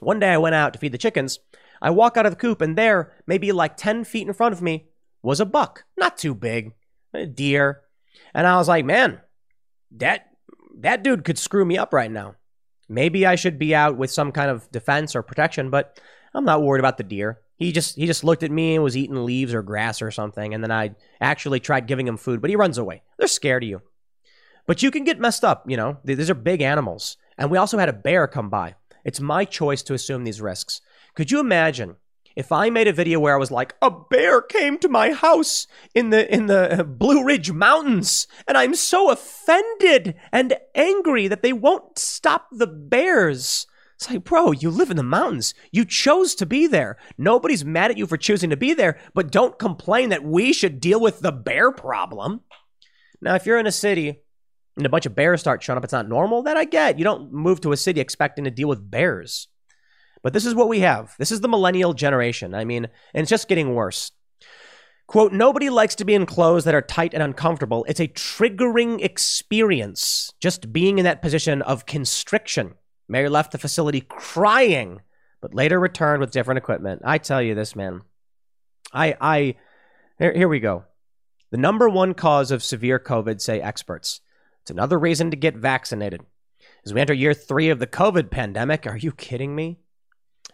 S1: One day I went out to feed the chickens. I walk out of the coop, and there, maybe like 10 feet in front of me, was a buck. Not too big, a deer. And I was like, man, that, that dude could screw me up right now. Maybe I should be out with some kind of defense or protection, but I'm not worried about the deer. He just he just looked at me and was eating leaves or grass or something, and then I actually tried giving him food, but he runs away. They're scared of you. But you can get messed up, you know. These are big animals. And we also had a bear come by. It's my choice to assume these risks. Could you imagine if I made a video where I was like, a bear came to my house in the in the uh, Blue Ridge Mountains, and I'm so offended and angry that they won't stop the bears. It's like, bro, you live in the mountains. You chose to be there. Nobody's mad at you for choosing to be there, but don't complain that we should deal with the bear problem. Now, if you're in a city and a bunch of bears start showing up, it's not normal. That I get. You don't move to a city expecting to deal with bears. But this is what we have. This is the millennial generation. I mean, and it's just getting worse. Quote, nobody likes to be in clothes that are tight and uncomfortable. It's a triggering experience just being in that position of constriction, Mary left the facility crying, but later returned with different equipment. I tell you this, man. I, I, here, here we go. The number one cause of severe COVID, say experts. It's another reason to get vaccinated. As we enter year three of the COVID pandemic, are you kidding me?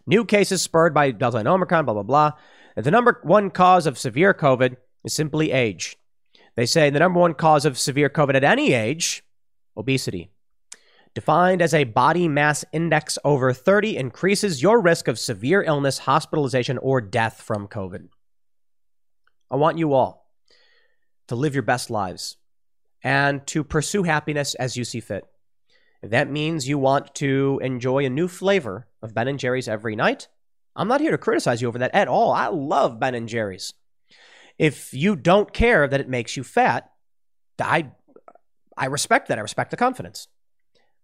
S1: New cases spurred by Delta and Omicron, blah, blah, blah. And the number one cause of severe COVID is simply age. They say the number one cause of severe COVID at any age, obesity. Defined as a body mass index over 30, increases your risk of severe illness, hospitalization, or death from COVID. I want you all to live your best lives and to pursue happiness as you see fit. If that means you want to enjoy a new flavor of Ben and Jerry's every night, I'm not here to criticize you over that at all. I love Ben and Jerry's. If you don't care that it makes you fat, I I respect that. I respect the confidence.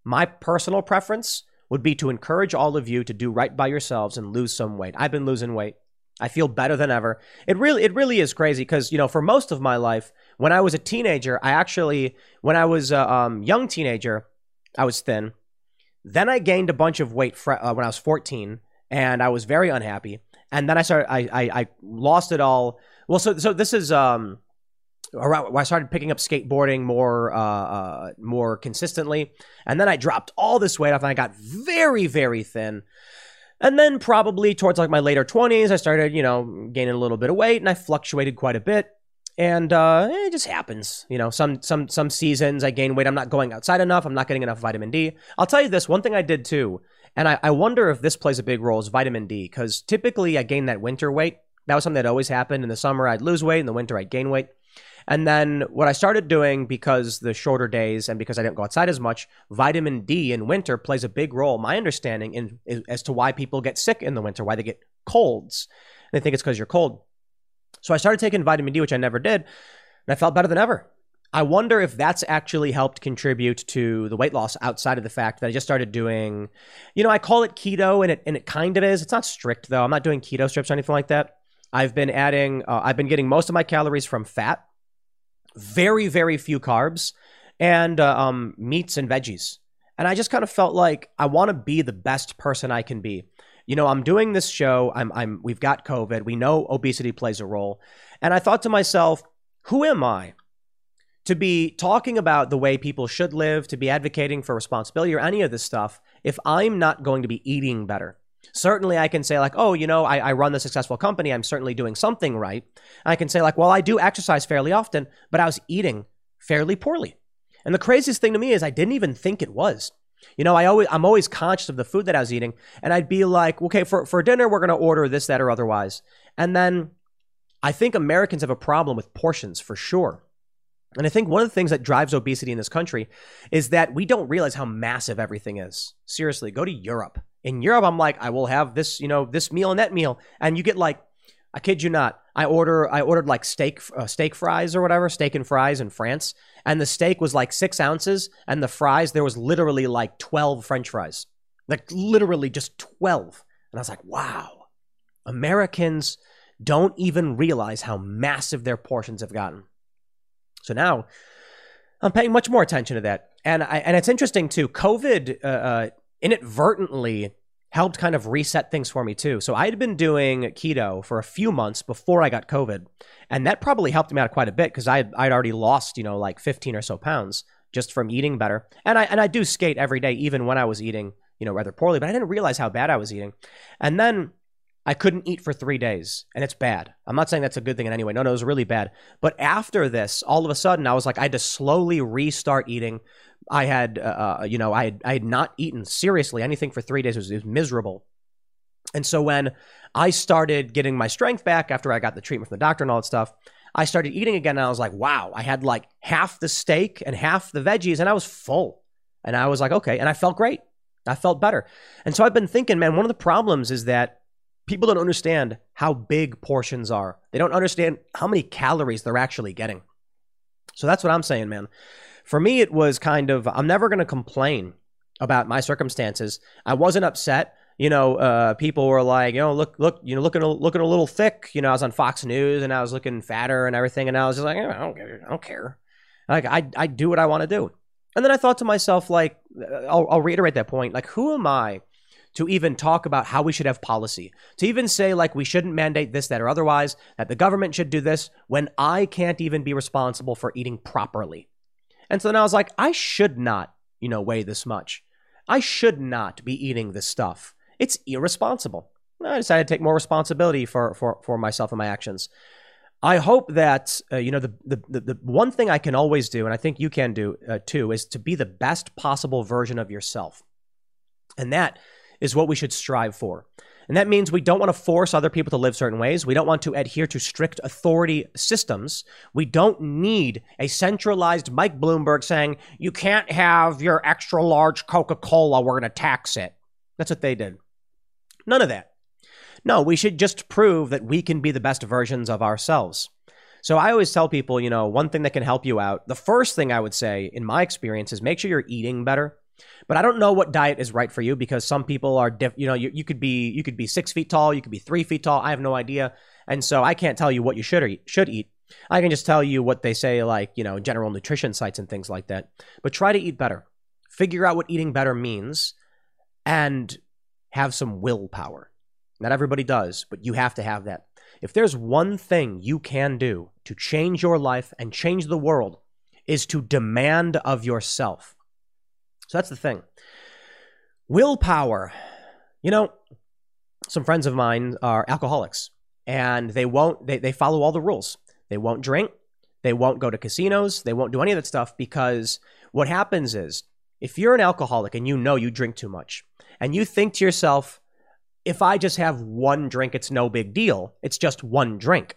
S1: My personal preference would be to encourage all of you to do right by yourselves and lose some weight. I've been losing weight. I feel better than ever. It really it really is crazy because you know for most of my life when I was a teenager, I actually when I was a um, young teenager, I was thin. Then I gained a bunch of weight fr- uh, when I was 14, and I was very unhappy. And then I started, I, I, I lost it all. Well, so so this is um, around, I started picking up skateboarding more uh, uh, more consistently, and then I dropped all this weight off, and I got very very thin. And then probably towards like my later 20s, I started, you know, gaining a little bit of weight, and I fluctuated quite a bit and uh, it just happens. You know, some some some seasons I gain weight. I'm not going outside enough. I'm not getting enough vitamin D. I'll tell you this one thing I did too, and I, I wonder if this plays a big role is vitamin D because typically I gain that winter weight. That was something that always happened. In the summer I'd lose weight, in the winter I'd gain weight. And then what I started doing because the shorter days and because I didn't go outside as much, vitamin D in winter plays a big role. My understanding in, in as to why people get sick in the winter, why they get colds. They think it's because you're cold. So I started taking vitamin D, which I never did, and I felt better than ever. I wonder if that's actually helped contribute to the weight loss outside of the fact that I just started doing, you know, I call it keto and it, and it kind of is. It's not strict though. I'm not doing keto strips or anything like that. I've been adding, uh, I've been getting most of my calories from fat, very, very few carbs, and uh, um, meats and veggies. And I just kind of felt like I want to be the best person I can be you know, I'm doing this show. I'm, I'm, we've got COVID. We know obesity plays a role. And I thought to myself, who am I to be talking about the way people should live, to be advocating for responsibility or any of this stuff if I'm not going to be eating better? Certainly, I can say, like, oh, you know, I, I run the successful company. I'm certainly doing something right. I can say, like, well, I do exercise fairly often, but I was eating fairly poorly. And the craziest thing to me is I didn't even think it was. You know, I always I'm always conscious of the food that I was eating, and I'd be like, okay, for for dinner we're gonna order this, that, or otherwise, and then I think Americans have a problem with portions for sure. And I think one of the things that drives obesity in this country is that we don't realize how massive everything is. Seriously, go to Europe. In Europe, I'm like, I will have this, you know, this meal and that meal, and you get like, I kid you not, I order, I ordered like steak, uh, steak fries or whatever, steak and fries in France, and the steak was like six ounces, and the fries there was literally like twelve French fries, like literally just twelve. And I was like, wow, Americans don't even realize how massive their portions have gotten. So now I'm paying much more attention to that, and I, and it's interesting too. COVID uh, uh, inadvertently helped kind of reset things for me too. So I had been doing keto for a few months before I got COVID, and that probably helped me out quite a bit because I I'd already lost you know like 15 or so pounds just from eating better. And I and I do skate every day even when I was eating you know rather poorly, but I didn't realize how bad I was eating. And then I couldn't eat for three days, and it's bad. I'm not saying that's a good thing in any way. No, no, it was really bad. But after this, all of a sudden, I was like, I had to slowly restart eating. I had, uh, uh, you know, I had, I had not eaten seriously anything for three days. It was, it was miserable. And so when I started getting my strength back after I got the treatment from the doctor and all that stuff, I started eating again. And I was like, wow, I had like half the steak and half the veggies, and I was full. And I was like, okay. And I felt great. I felt better. And so I've been thinking, man, one of the problems is that people don't understand how big portions are. They don't understand how many calories they're actually getting. So that's what I'm saying, man for me, it was kind of, I'm never going to complain about my circumstances. I wasn't upset. You know, uh, people were like, you know, look, look, you know, looking, a, looking a little thick. You know, I was on Fox News and I was looking fatter and everything, and I was just like, I don't care, I don't care. Like, I, I do what I want to do, And then I thought to myself, like, I'll, I'll reiterate that point. Like, who am I to even talk about how we should have policy? To even say, like, we shouldn't mandate this, that, or otherwise, that the government should do this when I can't even be responsible for eating properly. And so then I was like, I should not, you know, weigh this much. I should not be eating this stuff. It's irresponsible. I decided to take more responsibility for, for, for myself and my actions. I hope that uh, you know the, the the one thing I can always do, and I think you can do uh, too, is to be the best possible version of yourself, and that is what we should strive for. And that means we don't want to force other people to live certain ways. We don't want to adhere to strict authority systems. We don't need a centralized Mike Bloomberg saying, you can't have your extra large Coca Cola, we're going to tax it. That's what they did. None of that. No, we should just prove that we can be the best versions of ourselves. So I always tell people, you know, one thing that can help you out, the first thing I would say in my experience is make sure you're eating better. But I don't know what diet is right for you because some people are, diff- you know, you, you could be you could be six feet tall, you could be three feet tall. I have no idea, and so I can't tell you what you should eat. Should eat. I can just tell you what they say, like you know, general nutrition sites and things like that. But try to eat better. Figure out what eating better means, and have some willpower. Not everybody does, but you have to have that. If there's one thing you can do to change your life and change the world, is to demand of yourself. So that's the thing. Willpower. You know, some friends of mine are alcoholics and they won't, they, they follow all the rules. They won't drink. They won't go to casinos. They won't do any of that stuff because what happens is if you're an alcoholic and you know you drink too much and you think to yourself, if I just have one drink, it's no big deal. It's just one drink.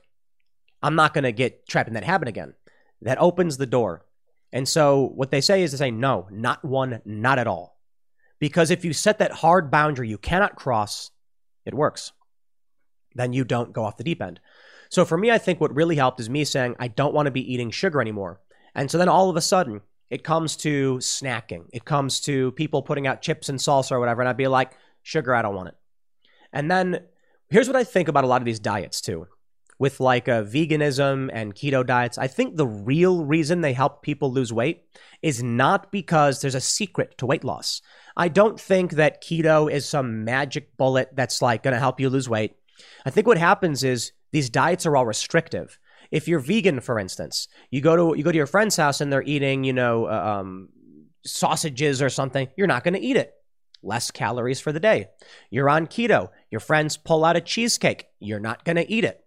S1: I'm not going to get trapped in that habit again. That opens the door. And so what they say is to say, no, not one, not at all. Because if you set that hard boundary you cannot cross, it works. Then you don't go off the deep end. So for me, I think what really helped is me saying, I don't want to be eating sugar anymore. And so then all of a sudden, it comes to snacking. It comes to people putting out chips and salsa or whatever. And I'd be like, sugar, I don't want it. And then here's what I think about a lot of these diets too. With like a uh, veganism and keto diets, I think the real reason they help people lose weight is not because there's a secret to weight loss. I don't think that keto is some magic bullet that's like going to help you lose weight. I think what happens is these diets are all restrictive. If you're vegan, for instance, you go to you go to your friend's house and they're eating, you know, uh, um, sausages or something, you're not going to eat it less calories for the day. You're on keto. Your friends pull out a cheesecake. You're not going to eat it.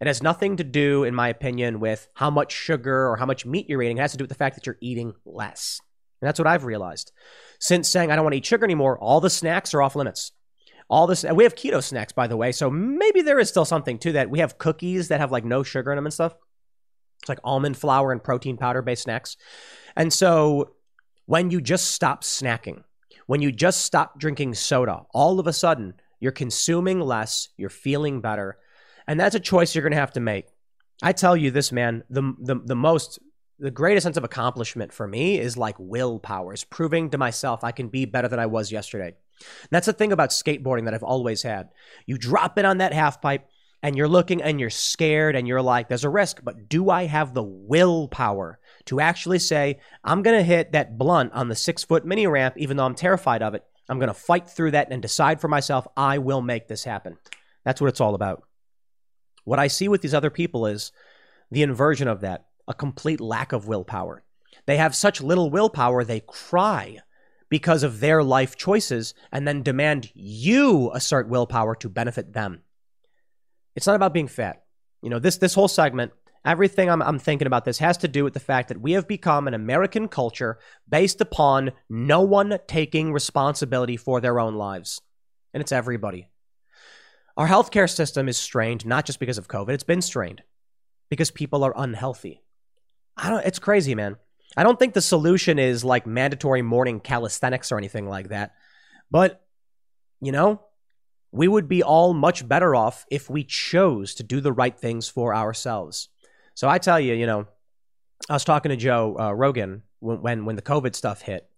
S1: It has nothing to do, in my opinion, with how much sugar or how much meat you're eating. It has to do with the fact that you're eating less. And that's what I've realized. Since saying I don't want to eat sugar anymore, all the snacks are off limits. All this, we have keto snacks, by the way. So maybe there is still something to that. We have cookies that have like no sugar in them and stuff. It's like almond flour and protein powder based snacks. And so when you just stop snacking, when you just stop drinking soda, all of a sudden you're consuming less, you're feeling better. And that's a choice you're going to have to make. I tell you this, man, the, the, the most, the greatest sense of accomplishment for me is like willpower, is proving to myself I can be better than I was yesterday. And that's the thing about skateboarding that I've always had. You drop it on that half pipe and you're looking and you're scared and you're like, there's a risk, but do I have the willpower to actually say, I'm going to hit that blunt on the six foot mini ramp, even though I'm terrified of it. I'm going to fight through that and decide for myself, I will make this happen. That's what it's all about. What I see with these other people is the inversion of that, a complete lack of willpower. They have such little willpower, they cry because of their life choices and then demand you assert willpower to benefit them. It's not about being fat. You know, this this whole segment everything I'm, I'm thinking about this has to do with the fact that we have become an American culture based upon no one taking responsibility for their own lives. And it's everybody. Our healthcare system is strained not just because of COVID, it's been strained because people are unhealthy. I don't it's crazy, man. I don't think the solution is like mandatory morning calisthenics or anything like that. But you know, we would be all much better off if we chose to do the right things for ourselves. So I tell you, you know, I was talking to Joe uh, Rogan when, when when the COVID stuff hit,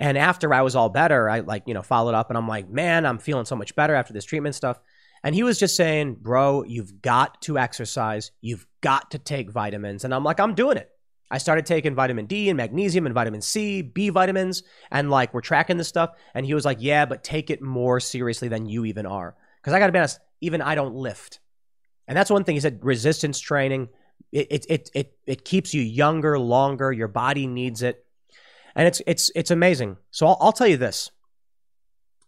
S1: and after I was all better, I like you know followed up, and I'm like, man, I'm feeling so much better after this treatment stuff. And he was just saying, bro, you've got to exercise, you've got to take vitamins, and I'm like, I'm doing it. I started taking vitamin D and magnesium and vitamin C, B vitamins, and like we're tracking this stuff. And he was like, Yeah, but take it more seriously than you even are. Because I got to be honest, even I don't lift. And that's one thing he said resistance training. It, it, it, it, keeps you younger, longer. Your body needs it. And it's, it's, it's amazing. So I'll, I'll tell you this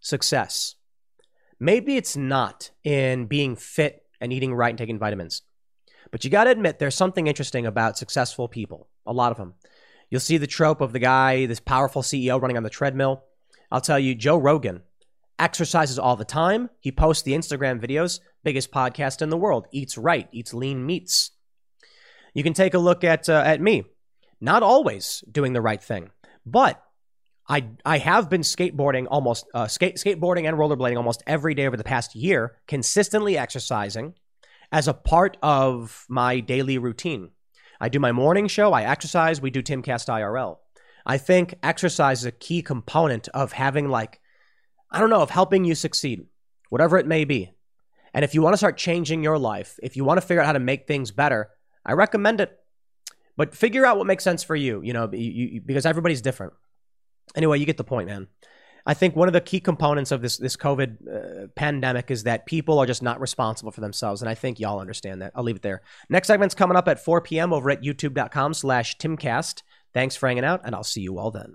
S1: success. Maybe it's not in being fit and eating right and taking vitamins. But you got to admit, there's something interesting about successful people, a lot of them. You'll see the trope of the guy, this powerful CEO running on the treadmill. I'll tell you, Joe Rogan exercises all the time. He posts the Instagram videos, biggest podcast in the world, eats right, eats lean meats. You can take a look at, uh, at me, not always doing the right thing, but I, I have been skateboarding almost, uh, skate, skateboarding and rollerblading almost every day over the past year, consistently exercising as a part of my daily routine. I do my morning show, I exercise, we do Timcast IRL. I think exercise is a key component of having, like, I don't know, of helping you succeed, whatever it may be. And if you want to start changing your life, if you want to figure out how to make things better, I recommend it. But figure out what makes sense for you, you know, you, you, because everybody's different. Anyway, you get the point, man. I think one of the key components of this this COVID uh, pandemic is that people are just not responsible for themselves, and I think y'all understand that. I'll leave it there. Next segment's coming up at 4 p.m. over at YouTube.com/slash Timcast. Thanks for hanging out, and I'll see you all then.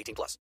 S3: 18 plus.